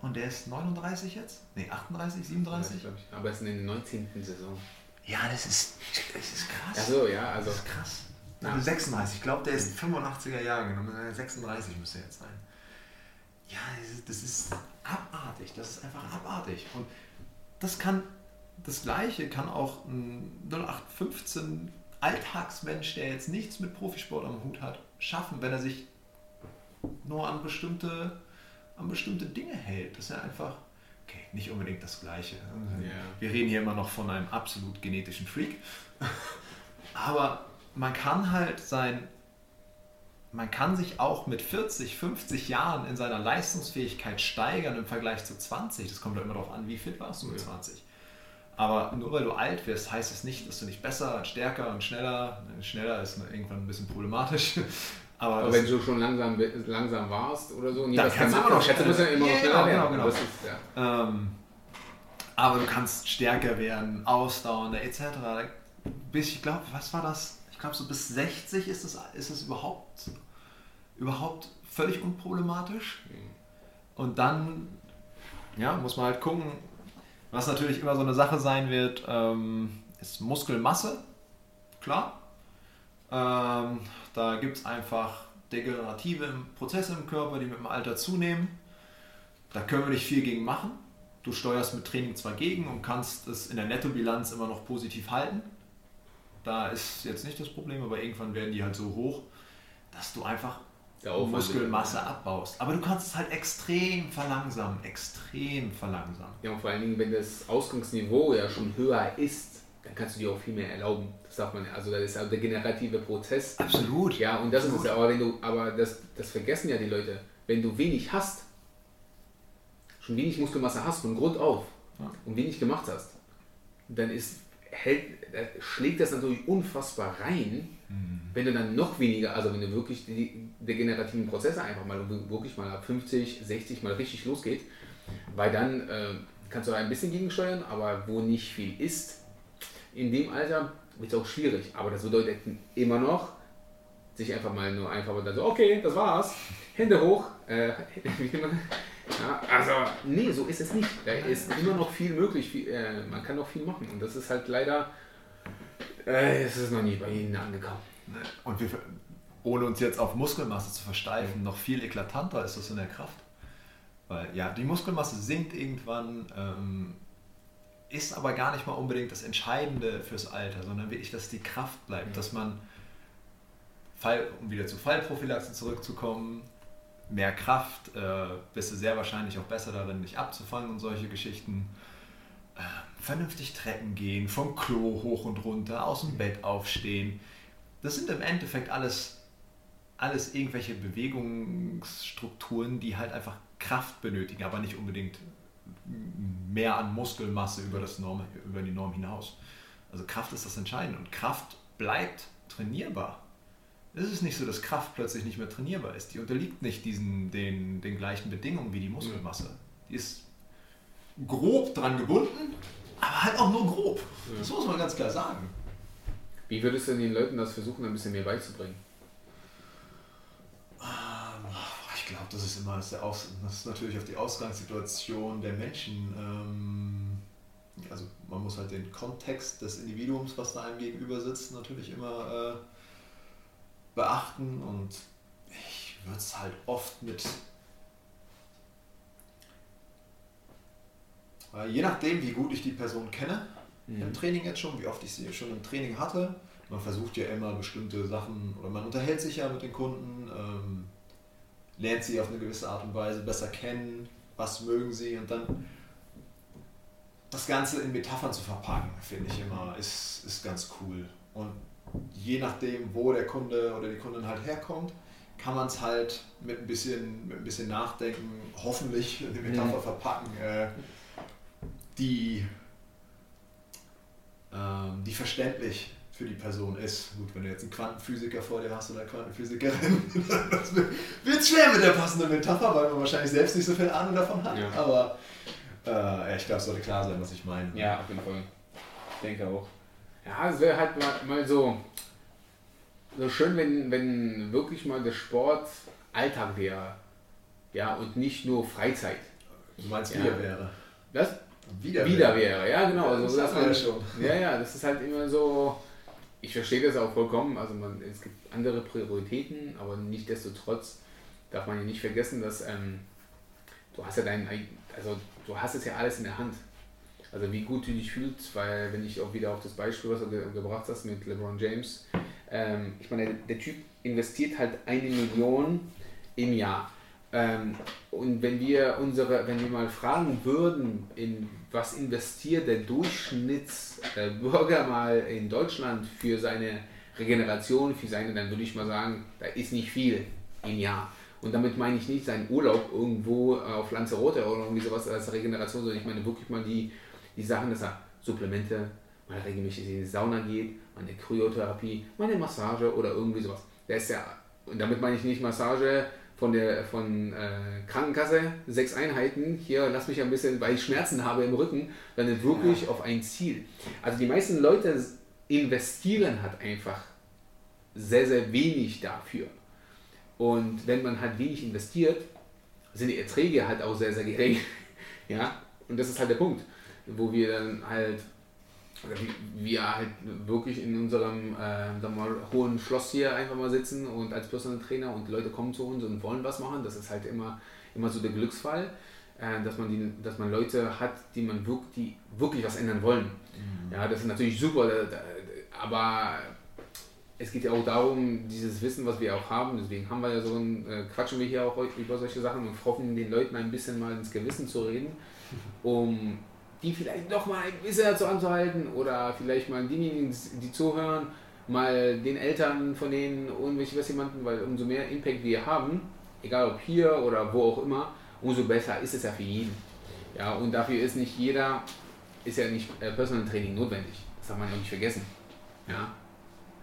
Und der ist 39 jetzt? Ne, 38, 37? Ja, aber es ist in der 19. Saison. Ja, das ist, das ist krass. Ach so, ja, also. Das ist krass. Also 36, ich glaube, der ist 85er Jahre genommen. 36 müsste er jetzt sein. Ja, das ist abartig. Das ist einfach abartig. Und das kann, das Gleiche kann auch ein 0815 Alltagsmensch, der jetzt nichts mit Profisport am Hut hat, schaffen, wenn er sich nur an bestimmte, an bestimmte Dinge hält. Das ist ja einfach, okay, nicht unbedingt das Gleiche. Yeah. Wir reden hier immer noch von einem absolut genetischen Freak. Aber man kann halt sein, man kann sich auch mit 40, 50 Jahren in seiner Leistungsfähigkeit steigern im Vergleich zu 20. Das kommt ja immer darauf an, wie fit warst du mit ja. 20. Aber nur weil du alt wirst, heißt es das nicht, dass du nicht besser, stärker und schneller, schneller ist irgendwann ein bisschen problematisch, Aber, aber wenn du schon langsam, langsam warst oder so, nie dann kannst du immer noch schneller, ja immer noch schneller genau, genau, genau. Ist, ja. ähm, aber du kannst stärker werden, ausdauernder etc. Bis, ich glaube, was war das? Ich glaube, so bis 60 ist es, ist es überhaupt, überhaupt völlig unproblematisch. Mhm. Und dann ja, muss man halt gucken. Was natürlich immer so eine Sache sein wird, ähm, ist Muskelmasse. Klar. Ähm, da gibt es einfach degenerative Prozesse im Körper, die mit dem Alter zunehmen. Da können wir nicht viel gegen machen. Du steuerst mit Training zwar gegen und kannst es in der Nettobilanz immer noch positiv halten. Da ist jetzt nicht das Problem, aber irgendwann werden die halt so hoch, dass du einfach Muskelmasse abbaust. Aber du kannst es halt extrem verlangsamen, extrem verlangsamen. Ja, und vor allen Dingen, wenn das Ausgangsniveau ja schon höher ist, dann kannst du dir auch viel mehr erlauben. Das sagt man ja. Also das ist ja der generative Prozess. Absolut. Ja, und das Absolut. ist es. Aber wenn du, aber das, das vergessen ja die Leute. Wenn du wenig hast, schon wenig Muskelmasse hast von Grund auf ja. und wenig gemacht hast, dann ist, hält, schlägt das natürlich unfassbar rein Mhm. Wenn du dann noch weniger, also wenn du wirklich die degenerativen Prozesse einfach mal wirklich mal ab 50, 60 mal richtig losgeht, weil dann äh, kannst du ein bisschen gegensteuern, aber wo nicht viel ist, in dem Alter wird es auch schwierig. Aber das bedeutet immer noch, sich einfach mal nur einfach dann so, okay, das war's, Hände hoch. Äh, ja, also, nee, so ist es nicht. Da ist immer noch viel möglich, viel, äh, man kann noch viel machen. Und das ist halt leider äh, es ist noch nie bei Ihnen angekommen. Und wir, ohne uns jetzt auf Muskelmasse zu versteifen, noch viel eklatanter ist das in der Kraft. Weil ja, die Muskelmasse sinkt irgendwann, ähm, ist aber gar nicht mal unbedingt das Entscheidende fürs Alter, sondern wirklich, dass die Kraft bleibt, mhm. dass man, Fall, um wieder zur Fallprophylaxe zurückzukommen, mehr Kraft, äh, bist du sehr wahrscheinlich auch besser darin, dich abzufangen und solche Geschichten. Äh, vernünftig Treppen gehen, vom Klo hoch und runter, aus dem Bett aufstehen. Das sind im Endeffekt alles, alles irgendwelche Bewegungsstrukturen, die halt einfach Kraft benötigen, aber nicht unbedingt mehr an Muskelmasse über, das Norm, über die Norm hinaus. Also Kraft ist das Entscheidende und Kraft bleibt trainierbar. Es ist nicht so, dass Kraft plötzlich nicht mehr trainierbar ist. Die unterliegt nicht diesen, den, den gleichen Bedingungen wie die Muskelmasse. Die ist grob dran gebunden, aber halt auch nur grob. Ja. Das muss man ganz klar sagen. Wie würdest du den Leuten das versuchen, ein bisschen mehr beizubringen? Ich glaube, das ist immer das, Aus, das ist natürlich auf die Ausgangssituation der Menschen. Ähm, also man muss halt den Kontext des Individuums, was da einem gegenüber sitzt, natürlich immer äh, beachten und ich würde es halt oft mit Je nachdem, wie gut ich die Person kenne, mhm. im Training jetzt schon, wie oft ich sie schon im Training hatte. Man versucht ja immer bestimmte Sachen oder man unterhält sich ja mit den Kunden, ähm, lernt sie auf eine gewisse Art und Weise besser kennen, was mögen sie und dann das Ganze in Metaphern zu verpacken, finde ich immer, ist, ist ganz cool. Und je nachdem, wo der Kunde oder die Kundin halt herkommt, kann man es halt mit ein bisschen, mit ein bisschen Nachdenken hoffentlich in die Metapher mhm. verpacken. Äh, die, ähm, die verständlich für die Person ist. Gut, wenn du jetzt einen Quantenphysiker vor dir hast oder eine Quantenphysikerin, das wird schwer mit der passenden Metapher, weil man wahrscheinlich selbst nicht so viel Ahnung davon hat. Ja. Aber äh, ich glaube, es sollte klar sein, was ich meine. Ja, auf jeden Fall. Ich denke auch. Ja, es wäre halt mal, mal so, so schön, wenn, wenn wirklich mal der Sport Alltag wäre. Ja, und nicht nur Freizeit. Du meinst, ja. wäre? Was? wieder, wieder wäre. Ja, genau. Ja, also, das man, ja schon. Ja, ja, das ist halt immer so. Ich verstehe das auch vollkommen. Also man, es gibt andere Prioritäten, aber nichtdestotrotz darf man ja nicht vergessen, dass ähm, du hast ja dein, also du hast es ja alles in der Hand. Also wie gut du dich fühlst, weil wenn ich auch wieder auf das Beispiel, was du ge gebracht hast mit LeBron James, ähm, ich meine, der, der Typ investiert halt eine Million im Jahr. Ähm, und wenn wir unsere, wenn wir mal fragen würden, in was investiert der Durchschnittsbürger mal in Deutschland für seine Regeneration, für seine, dann würde ich mal sagen, da ist nicht viel im Jahr. Und damit meine ich nicht seinen Urlaub irgendwo auf Lanzarote oder irgendwie sowas als Regeneration, sondern ich meine wirklich mal die, die Sachen, dass er Supplemente, mal regelmäßig in die Sauna geht, mal eine Kryotherapie, mal eine Massage oder irgendwie sowas. Der ist ja und damit meine ich nicht Massage von der von äh, Krankenkasse, sechs Einheiten, hier lass mich ein bisschen, weil ich Schmerzen habe im Rücken, sondern wirklich ja. auf ein Ziel. Also die meisten Leute investieren halt einfach sehr, sehr wenig dafür. Und wenn man halt wenig investiert, sind die Erträge halt auch sehr, sehr gering. ja, und das ist halt der Punkt, wo wir dann halt wir halt wirklich in unserem äh, mal, hohen Schloss hier einfach mal sitzen und als Personal Trainer und Leute kommen zu uns und wollen was machen. Das ist halt immer, immer so der Glücksfall, äh, dass, man die, dass man Leute hat, die man wirklich, die wirklich was ändern wollen. Mhm. Ja, das ist natürlich super, aber es geht ja auch darum, dieses Wissen, was wir auch haben, deswegen haben wir ja so ein, äh, quatschen wir hier auch über solche Sachen und hoffen, den Leuten ein bisschen mal ins Gewissen zu reden, um die vielleicht noch mal ein bisschen dazu anzuhalten oder vielleicht mal diejenigen, die zuhören, mal den Eltern von denen irgendwelche was jemanden, weil umso mehr Impact wir haben, egal ob hier oder wo auch immer, umso besser ist es ja für jeden. Ja, und dafür ist nicht jeder, ist ja nicht äh, Personal Training notwendig. Das darf man ja nicht vergessen. Ja,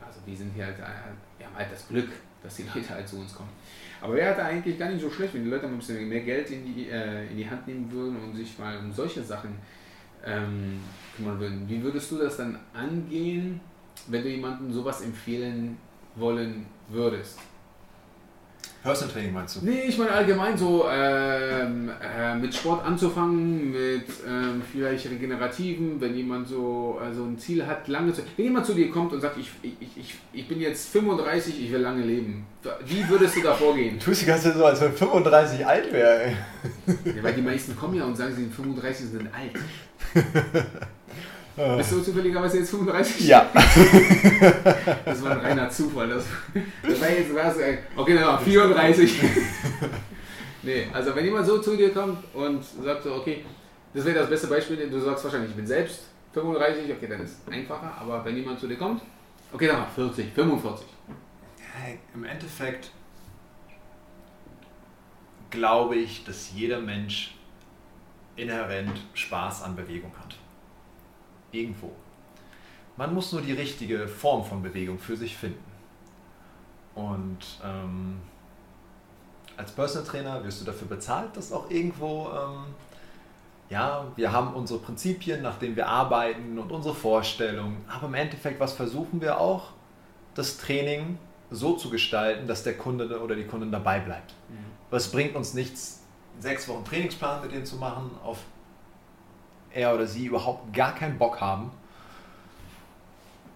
also wir sind hier halt, äh, wir haben halt das Glück, dass die Leute halt zu uns kommen. Aber wäre halt eigentlich gar nicht so schlecht, wenn die Leute mal ein bisschen mehr Geld in die, äh, in die Hand nehmen würden und sich mal um solche Sachen ähm, kümmern würden. Wie würdest du das dann angehen, wenn du jemandem sowas empfehlen wollen würdest? Personal Training meinst du? Nee, ich meine allgemein so ähm, äh, mit Sport anzufangen, mit ähm, vielleicht regenerativen, wenn jemand so also ein Ziel hat, lange zu. Wenn jemand zu dir kommt und sagt, ich, ich, ich, ich bin jetzt 35, ich will lange leben, wie würdest du da vorgehen? Du tust die ganze Zeit so, als wenn 35 alt wäre. Ja, weil die meisten kommen ja und sagen, sie sind 35 sind alt. Bist du zufälligerweise jetzt 35? Ja. das war ein reiner Zufall. Das, das war jetzt, was, okay, dann 34. nee, also wenn jemand so zu dir kommt und sagt so, okay, das wäre das beste Beispiel, du sagst wahrscheinlich, ich bin selbst 35, okay, dann ist es einfacher, aber wenn jemand zu dir kommt, okay, dann mal 40, 45. Ja, Im Endeffekt glaube ich, dass jeder Mensch inhärent Spaß an Bewegung hat. Irgendwo. Man muss nur die richtige Form von Bewegung für sich finden. Und ähm, als Personal Trainer wirst du dafür bezahlt, dass auch irgendwo, ähm, ja, wir haben unsere Prinzipien, nach denen wir arbeiten und unsere Vorstellungen. Aber im Endeffekt, was versuchen wir auch? Das Training so zu gestalten, dass der Kunde oder die Kundin dabei bleibt. Mhm. Was bringt uns nichts, sechs Wochen Trainingsplan mit denen zu machen, auf er oder sie überhaupt gar keinen Bock haben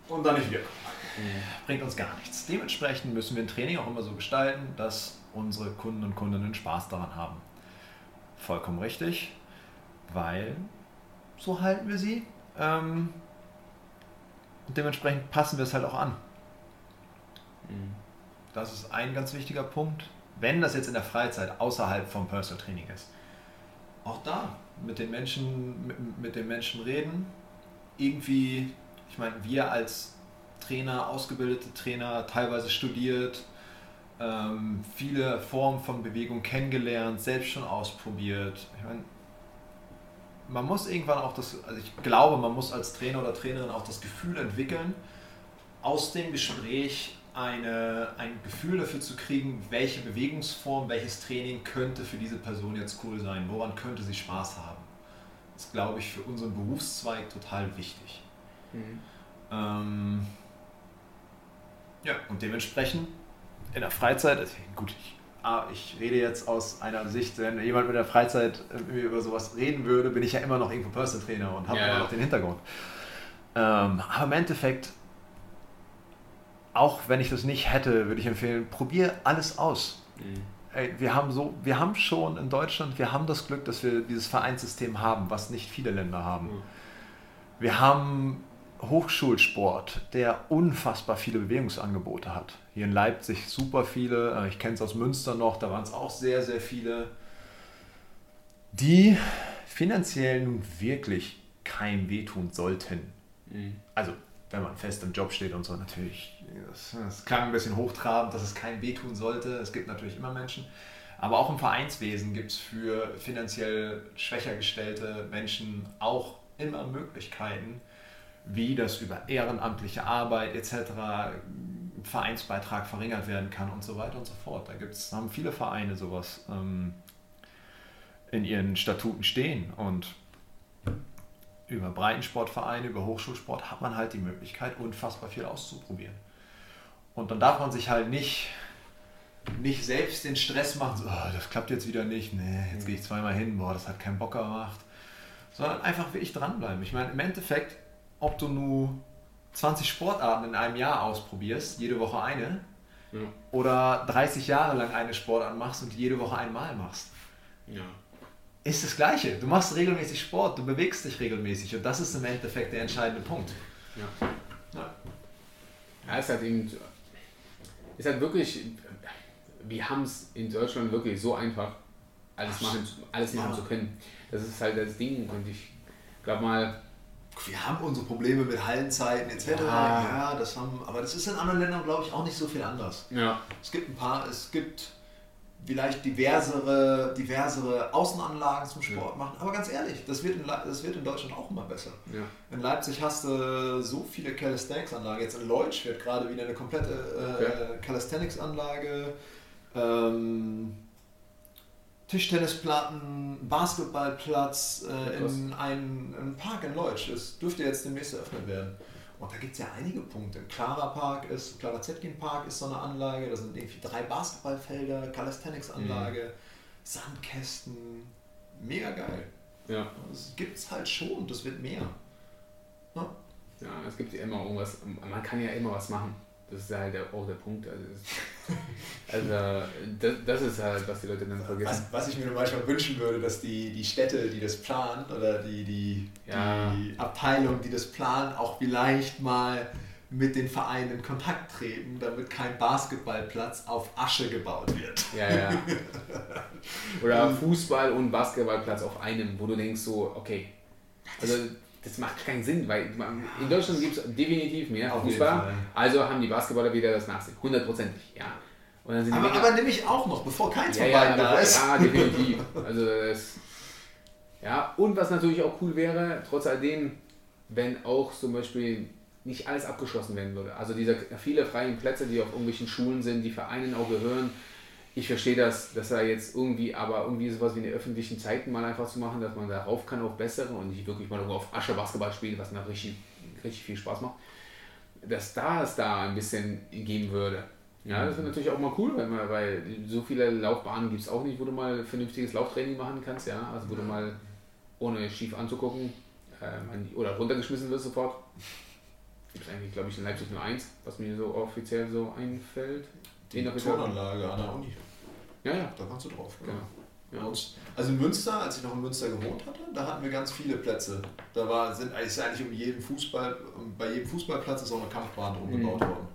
und dann nicht. Mhm. Bringt uns gar nichts. Dementsprechend müssen wir ein Training auch immer so gestalten, dass unsere Kunden und Kundinnen Spaß daran haben. Vollkommen richtig, weil so halten wir sie. Ähm, und dementsprechend passen wir es halt auch an. Mhm. Das ist ein ganz wichtiger Punkt wenn das jetzt in der Freizeit außerhalb vom Personal Training ist, auch da mit den Menschen, mit, mit den Menschen reden, irgendwie, ich meine, wir als Trainer, ausgebildete Trainer, teilweise studiert, ähm, viele Formen von Bewegung kennengelernt, selbst schon ausprobiert. Ich meine, man muss irgendwann auch das, also ich glaube, man muss als Trainer oder Trainerin auch das Gefühl entwickeln, aus dem Gespräch eine, ein Gefühl dafür zu kriegen, welche Bewegungsform, welches Training könnte für diese Person jetzt cool sein, woran könnte sie Spaß haben. Das ist, glaube ich, für unseren Berufszweig total wichtig. Mhm. Ähm, ja, und dementsprechend in der Freizeit, also gut, ich, ah, ich rede jetzt aus einer Sicht, wenn jemand mit der Freizeit über sowas reden würde, bin ich ja immer noch irgendwo Personal Trainer und habe ja, immer noch den Hintergrund. Ähm, aber im Endeffekt auch wenn ich das nicht hätte, würde ich empfehlen, probier alles aus. Mhm. Ey, wir, haben so, wir haben schon in Deutschland, wir haben das Glück, dass wir dieses Vereinssystem haben, was nicht viele Länder haben. Mhm. Wir haben Hochschulsport, der unfassbar viele Bewegungsangebote hat. Hier in Leipzig super viele, äh, ich kenne es aus Münster noch, da waren es auch sehr, sehr viele, die finanziell nun wirklich keinem wehtun sollten. Mhm. Also wenn man fest im Job steht und so, natürlich, das, klang ein bisschen hochtrabend, dass es keinem wehtun sollte. Es gibt natürlich immer Menschen. Aber auch im Vereinswesen gibt es für finanziell schwächer gestellte Menschen auch immer Möglichkeiten, wie das über ehrenamtliche Arbeit etc. Vereinsbeitrag verringert werden kann und so weiter und so fort. Da gibt's, haben viele Vereine sowas ähm, in ihren Statuten stehen und über Breitensportvereine, über Hochschulsport hat man halt die Möglichkeit, unfassbar viel auszuprobieren. Und dann darf man sich halt nicht, nicht selbst den Stress machen, so, oh, das klappt jetzt wieder nicht, nee, jetzt gehe ich zweimal hin, boah, das hat keinen Bock gemacht. Sondern einfach wirklich dranbleiben. Ich meine, im Endeffekt, ob du nur 20 Sportarten in einem Jahr ausprobierst, jede Woche eine, ja. oder 30 Jahre lang eine Sportart machst und jede Woche einmal machst. Ja. Ist das Gleiche. Du machst regelmäßig Sport, du bewegst dich regelmäßig und das ist im Endeffekt der entscheidende Punkt. Ja. Ja, ja ist halt eben, ist halt wirklich, wir haben es in Deutschland wirklich so einfach, alles machen, alles machen ja. zu können. Das ist halt das Ding und ich glaube mal, wir haben unsere Probleme mit Hallenzeiten etc. Ja. ja, das haben, aber das ist in anderen Ländern, glaube ich, auch nicht so viel anders. Ja. Es gibt ein paar, es gibt vielleicht diversere, diversere Außenanlagen zum Sport ja. machen, aber ganz ehrlich, das wird, in, das wird in Deutschland auch immer besser. Ja. In Leipzig hast du so viele Calisthenics-Anlagen. Jetzt in Leutsch wird gerade wieder eine komplette äh, okay. Calisthenics-Anlage. Ähm, Tischtennisplatten, Basketballplatz äh, in einem, einem Park in Leutsch. Das dürfte jetzt demnächst eröffnet werden. Und da gibt es ja einige Punkte. Clara Park ist, Clara Zetkin Park ist so eine Anlage, da sind irgendwie drei Basketballfelder, Calisthenics-Anlage, mhm. Sandkästen. Mega geil. Ja. Das gibt es halt schon, das wird mehr. Ja. ja, es gibt ja immer irgendwas, man kann ja immer was machen. Das ist halt auch der Punkt. Also, also das, das, ist halt, was die Leute dann vergessen. Was, was, ich mir manchmal wünschen würde, dass die, die Städte, die das planen, oder die, die, ja. die Abteilung, die das planen, auch vielleicht mal mit den Vereinen in Kontakt treten, damit kein Basketballplatz auf Asche gebaut wird. Ja, ja. Oder Fußball und Basketballplatz auf einem, wo du denkst so, okay, also das macht keinen Sinn, weil in Deutschland gibt es definitiv mehr Auf Fußballer, also haben die Basketballer wieder das Nachsehen, hundertprozentig, ja. aber, aber nämlich auch noch, bevor keins ja, von beiden ja, da ist. Ja, definitiv. Also das, ja, und was natürlich auch cool wäre, trotz alledem, wenn auch zum Beispiel nicht alles abgeschlossen werden würde. Also diese viele freien Plätze, die auf irgendwelchen Schulen sind, die Vereinen auch gehören, ich verstehe das, dass er jetzt irgendwie, aber irgendwie sowas wie in den öffentlichen Zeiten mal einfach zu machen, dass man da rauf kann auf bessere und nicht wirklich mal auf Asche Basketball spielen, was mir richtig, richtig viel Spaß macht, dass da es da ein bisschen geben würde. Ja, das wäre natürlich auch mal cool, weil, man, weil so viele Laufbahnen gibt es auch nicht, wo du mal vernünftiges Lauftraining machen kannst, ja, also wo du mal ohne schief anzugucken äh, oder runtergeschmissen wirst sofort. Gibt es eigentlich, glaube ich, in Leipzig nur eins, was mir so offiziell so einfällt. Die Turnanlage an der Uni. Ja, ja. Da kannst du drauf. Genau. Ja. Also in Münster, als ich noch in Münster gewohnt hatte, da hatten wir ganz viele Plätze. Da war, sind ist eigentlich um jeden Fußball, bei jedem Fußballplatz ist auch eine Kampfbahn umgebaut mhm. worden.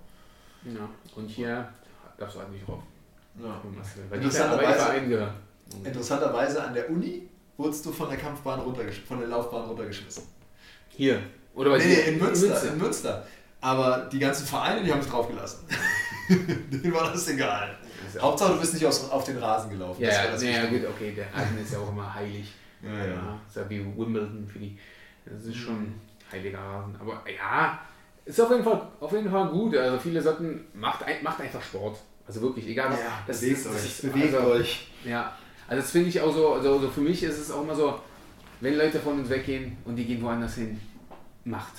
Ja, und hier darfst du halt nicht drauf. Ja. Weil interessanterweise, interessanterweise an der Uni wurdest du von der Kampfbahn runtergeschmissen, von der Laufbahn runtergeschmissen. Hier? Oder bei nee, nee, in Münster, in Münster, in Münster. Aber die ganzen Vereine, die haben es draufgelassen. Denen war das egal. Das Hauptsache, du bist nicht aus, auf den Rasen gelaufen. Ja, das ja, ja gut, okay, der Rasen ist ja auch immer heilig. Ja, ja. ja ist ja wie Wimbledon für die. Das ist schon mhm. heiliger Rasen. Aber ja, ist auf jeden Fall, auf jeden Fall gut. Also viele sollten, macht, macht einfach Sport. Also wirklich, egal was. Ja, das bewegt ist, euch. Ist, bewegt also, euch. Ja, also das finde ich auch so, also, also für mich ist es auch immer so, wenn Leute von uns weggehen und die gehen woanders hin, macht.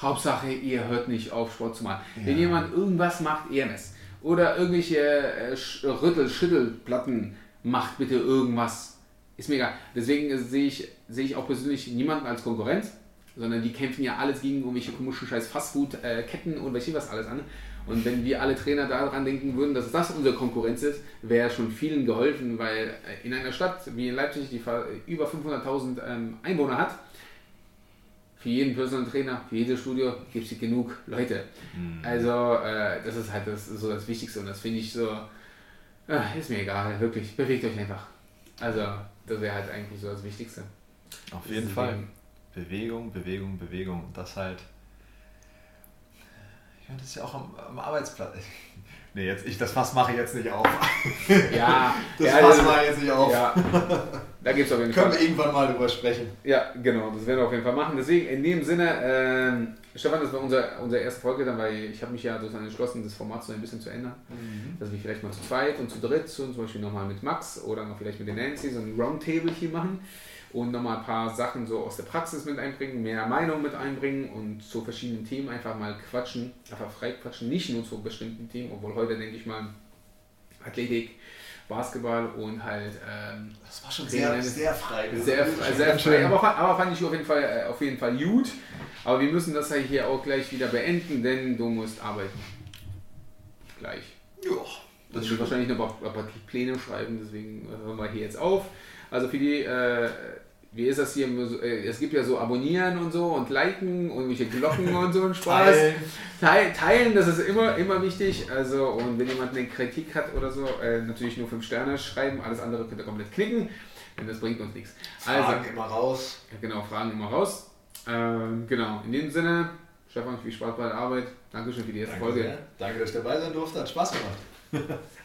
Hauptsache, ihr hört nicht auf, Sport zu machen. Ja. Wenn jemand irgendwas macht, EMS oder irgendwelche äh, Rüttel, Schüttelplatten macht, bitte irgendwas. Ist mir egal. Deswegen sehe ich, sehe ich auch persönlich niemanden als Konkurrenz, sondern die kämpfen ja alles gegen irgendwelche komischen scheiß Fastfood-Ketten und welche was alles an. Und wenn wir alle Trainer daran denken würden, dass das unsere Konkurrenz ist, wäre schon vielen geholfen, weil äh, in einer Stadt wie in Leipzig, die über 500.000 ähm, Einwohner hat, für jeden Personal Trainer, für jedes Studio gibt es genug Leute. Mhm. Also äh, das ist halt das, so das Wichtigste und das finde ich so, äh, ist mir egal, wirklich, bewegt euch einfach. Also das wäre halt eigentlich so das Wichtigste. Auf jeden Fall. Bewegung, Bewegung, Bewegung. Das halt, Ja, das ist ja auch am, am Arbeitsplatz. Nee, jetzt, ich, das Fass mache ich jetzt nicht auf. Ja, das ja, Fass mache ich jetzt nicht auf. Ja, da gibt es auf jeden Können Fall. wir irgendwann mal drüber sprechen. Ja, genau, das werden wir auf jeden Fall machen. Deswegen, in dem Sinne, ähm, Stefan, das war unser, unsere erste Folge dann, weil ich habe mich ja sozusagen entschlossen, das Format so ein bisschen zu ändern. Dass wir vielleicht mal zu zweit und zu dritt, zum Beispiel nochmal mit Max oder noch vielleicht mit den Nancy so ein Roundtable hier machen und nochmal ein paar Sachen so aus der Praxis mit einbringen, mehr Meinung mit einbringen und zu verschiedenen Themen einfach mal quatschen, einfach frei quatschen, nicht nur zu bestimmten Themen, obwohl heute denke ich mal Athletik, Basketball und halt ähm, Das war schon sehr, sehr frei. sehr, frei, sehr frei, aber, aber fand ich auf jeden Fall äh, auf jeden Fall gut. Aber wir müssen das halt hier auch gleich wieder beenden, denn du musst arbeiten. Gleich. Ja, Das wird wahrscheinlich noch ein paar Pläne schreiben, deswegen hören wir hier jetzt auf. Also für die, äh, wie ist das hier? Äh, Es gibt ja so Abonnieren und so und Liken und welche Glocken und so ein Spaß. Teilen. Teil, teilen, das ist immer, immer wichtig. Also, und wenn jemand eine Kritik hat oder so, äh, natürlich nur 5 Sterne schreiben, alles andere könnt ihr komplett klicken, denn das bringt uns nichts. Also, Fragen immer raus. genau, Fragen immer raus. Ähm, genau, in dem Sinne, Stefan, viel Spaß bei der Arbeit. Dankeschön für die erste Danke Folge. sehr. Danke, dass ich dabei sein durfte. Hat Spaß gemacht.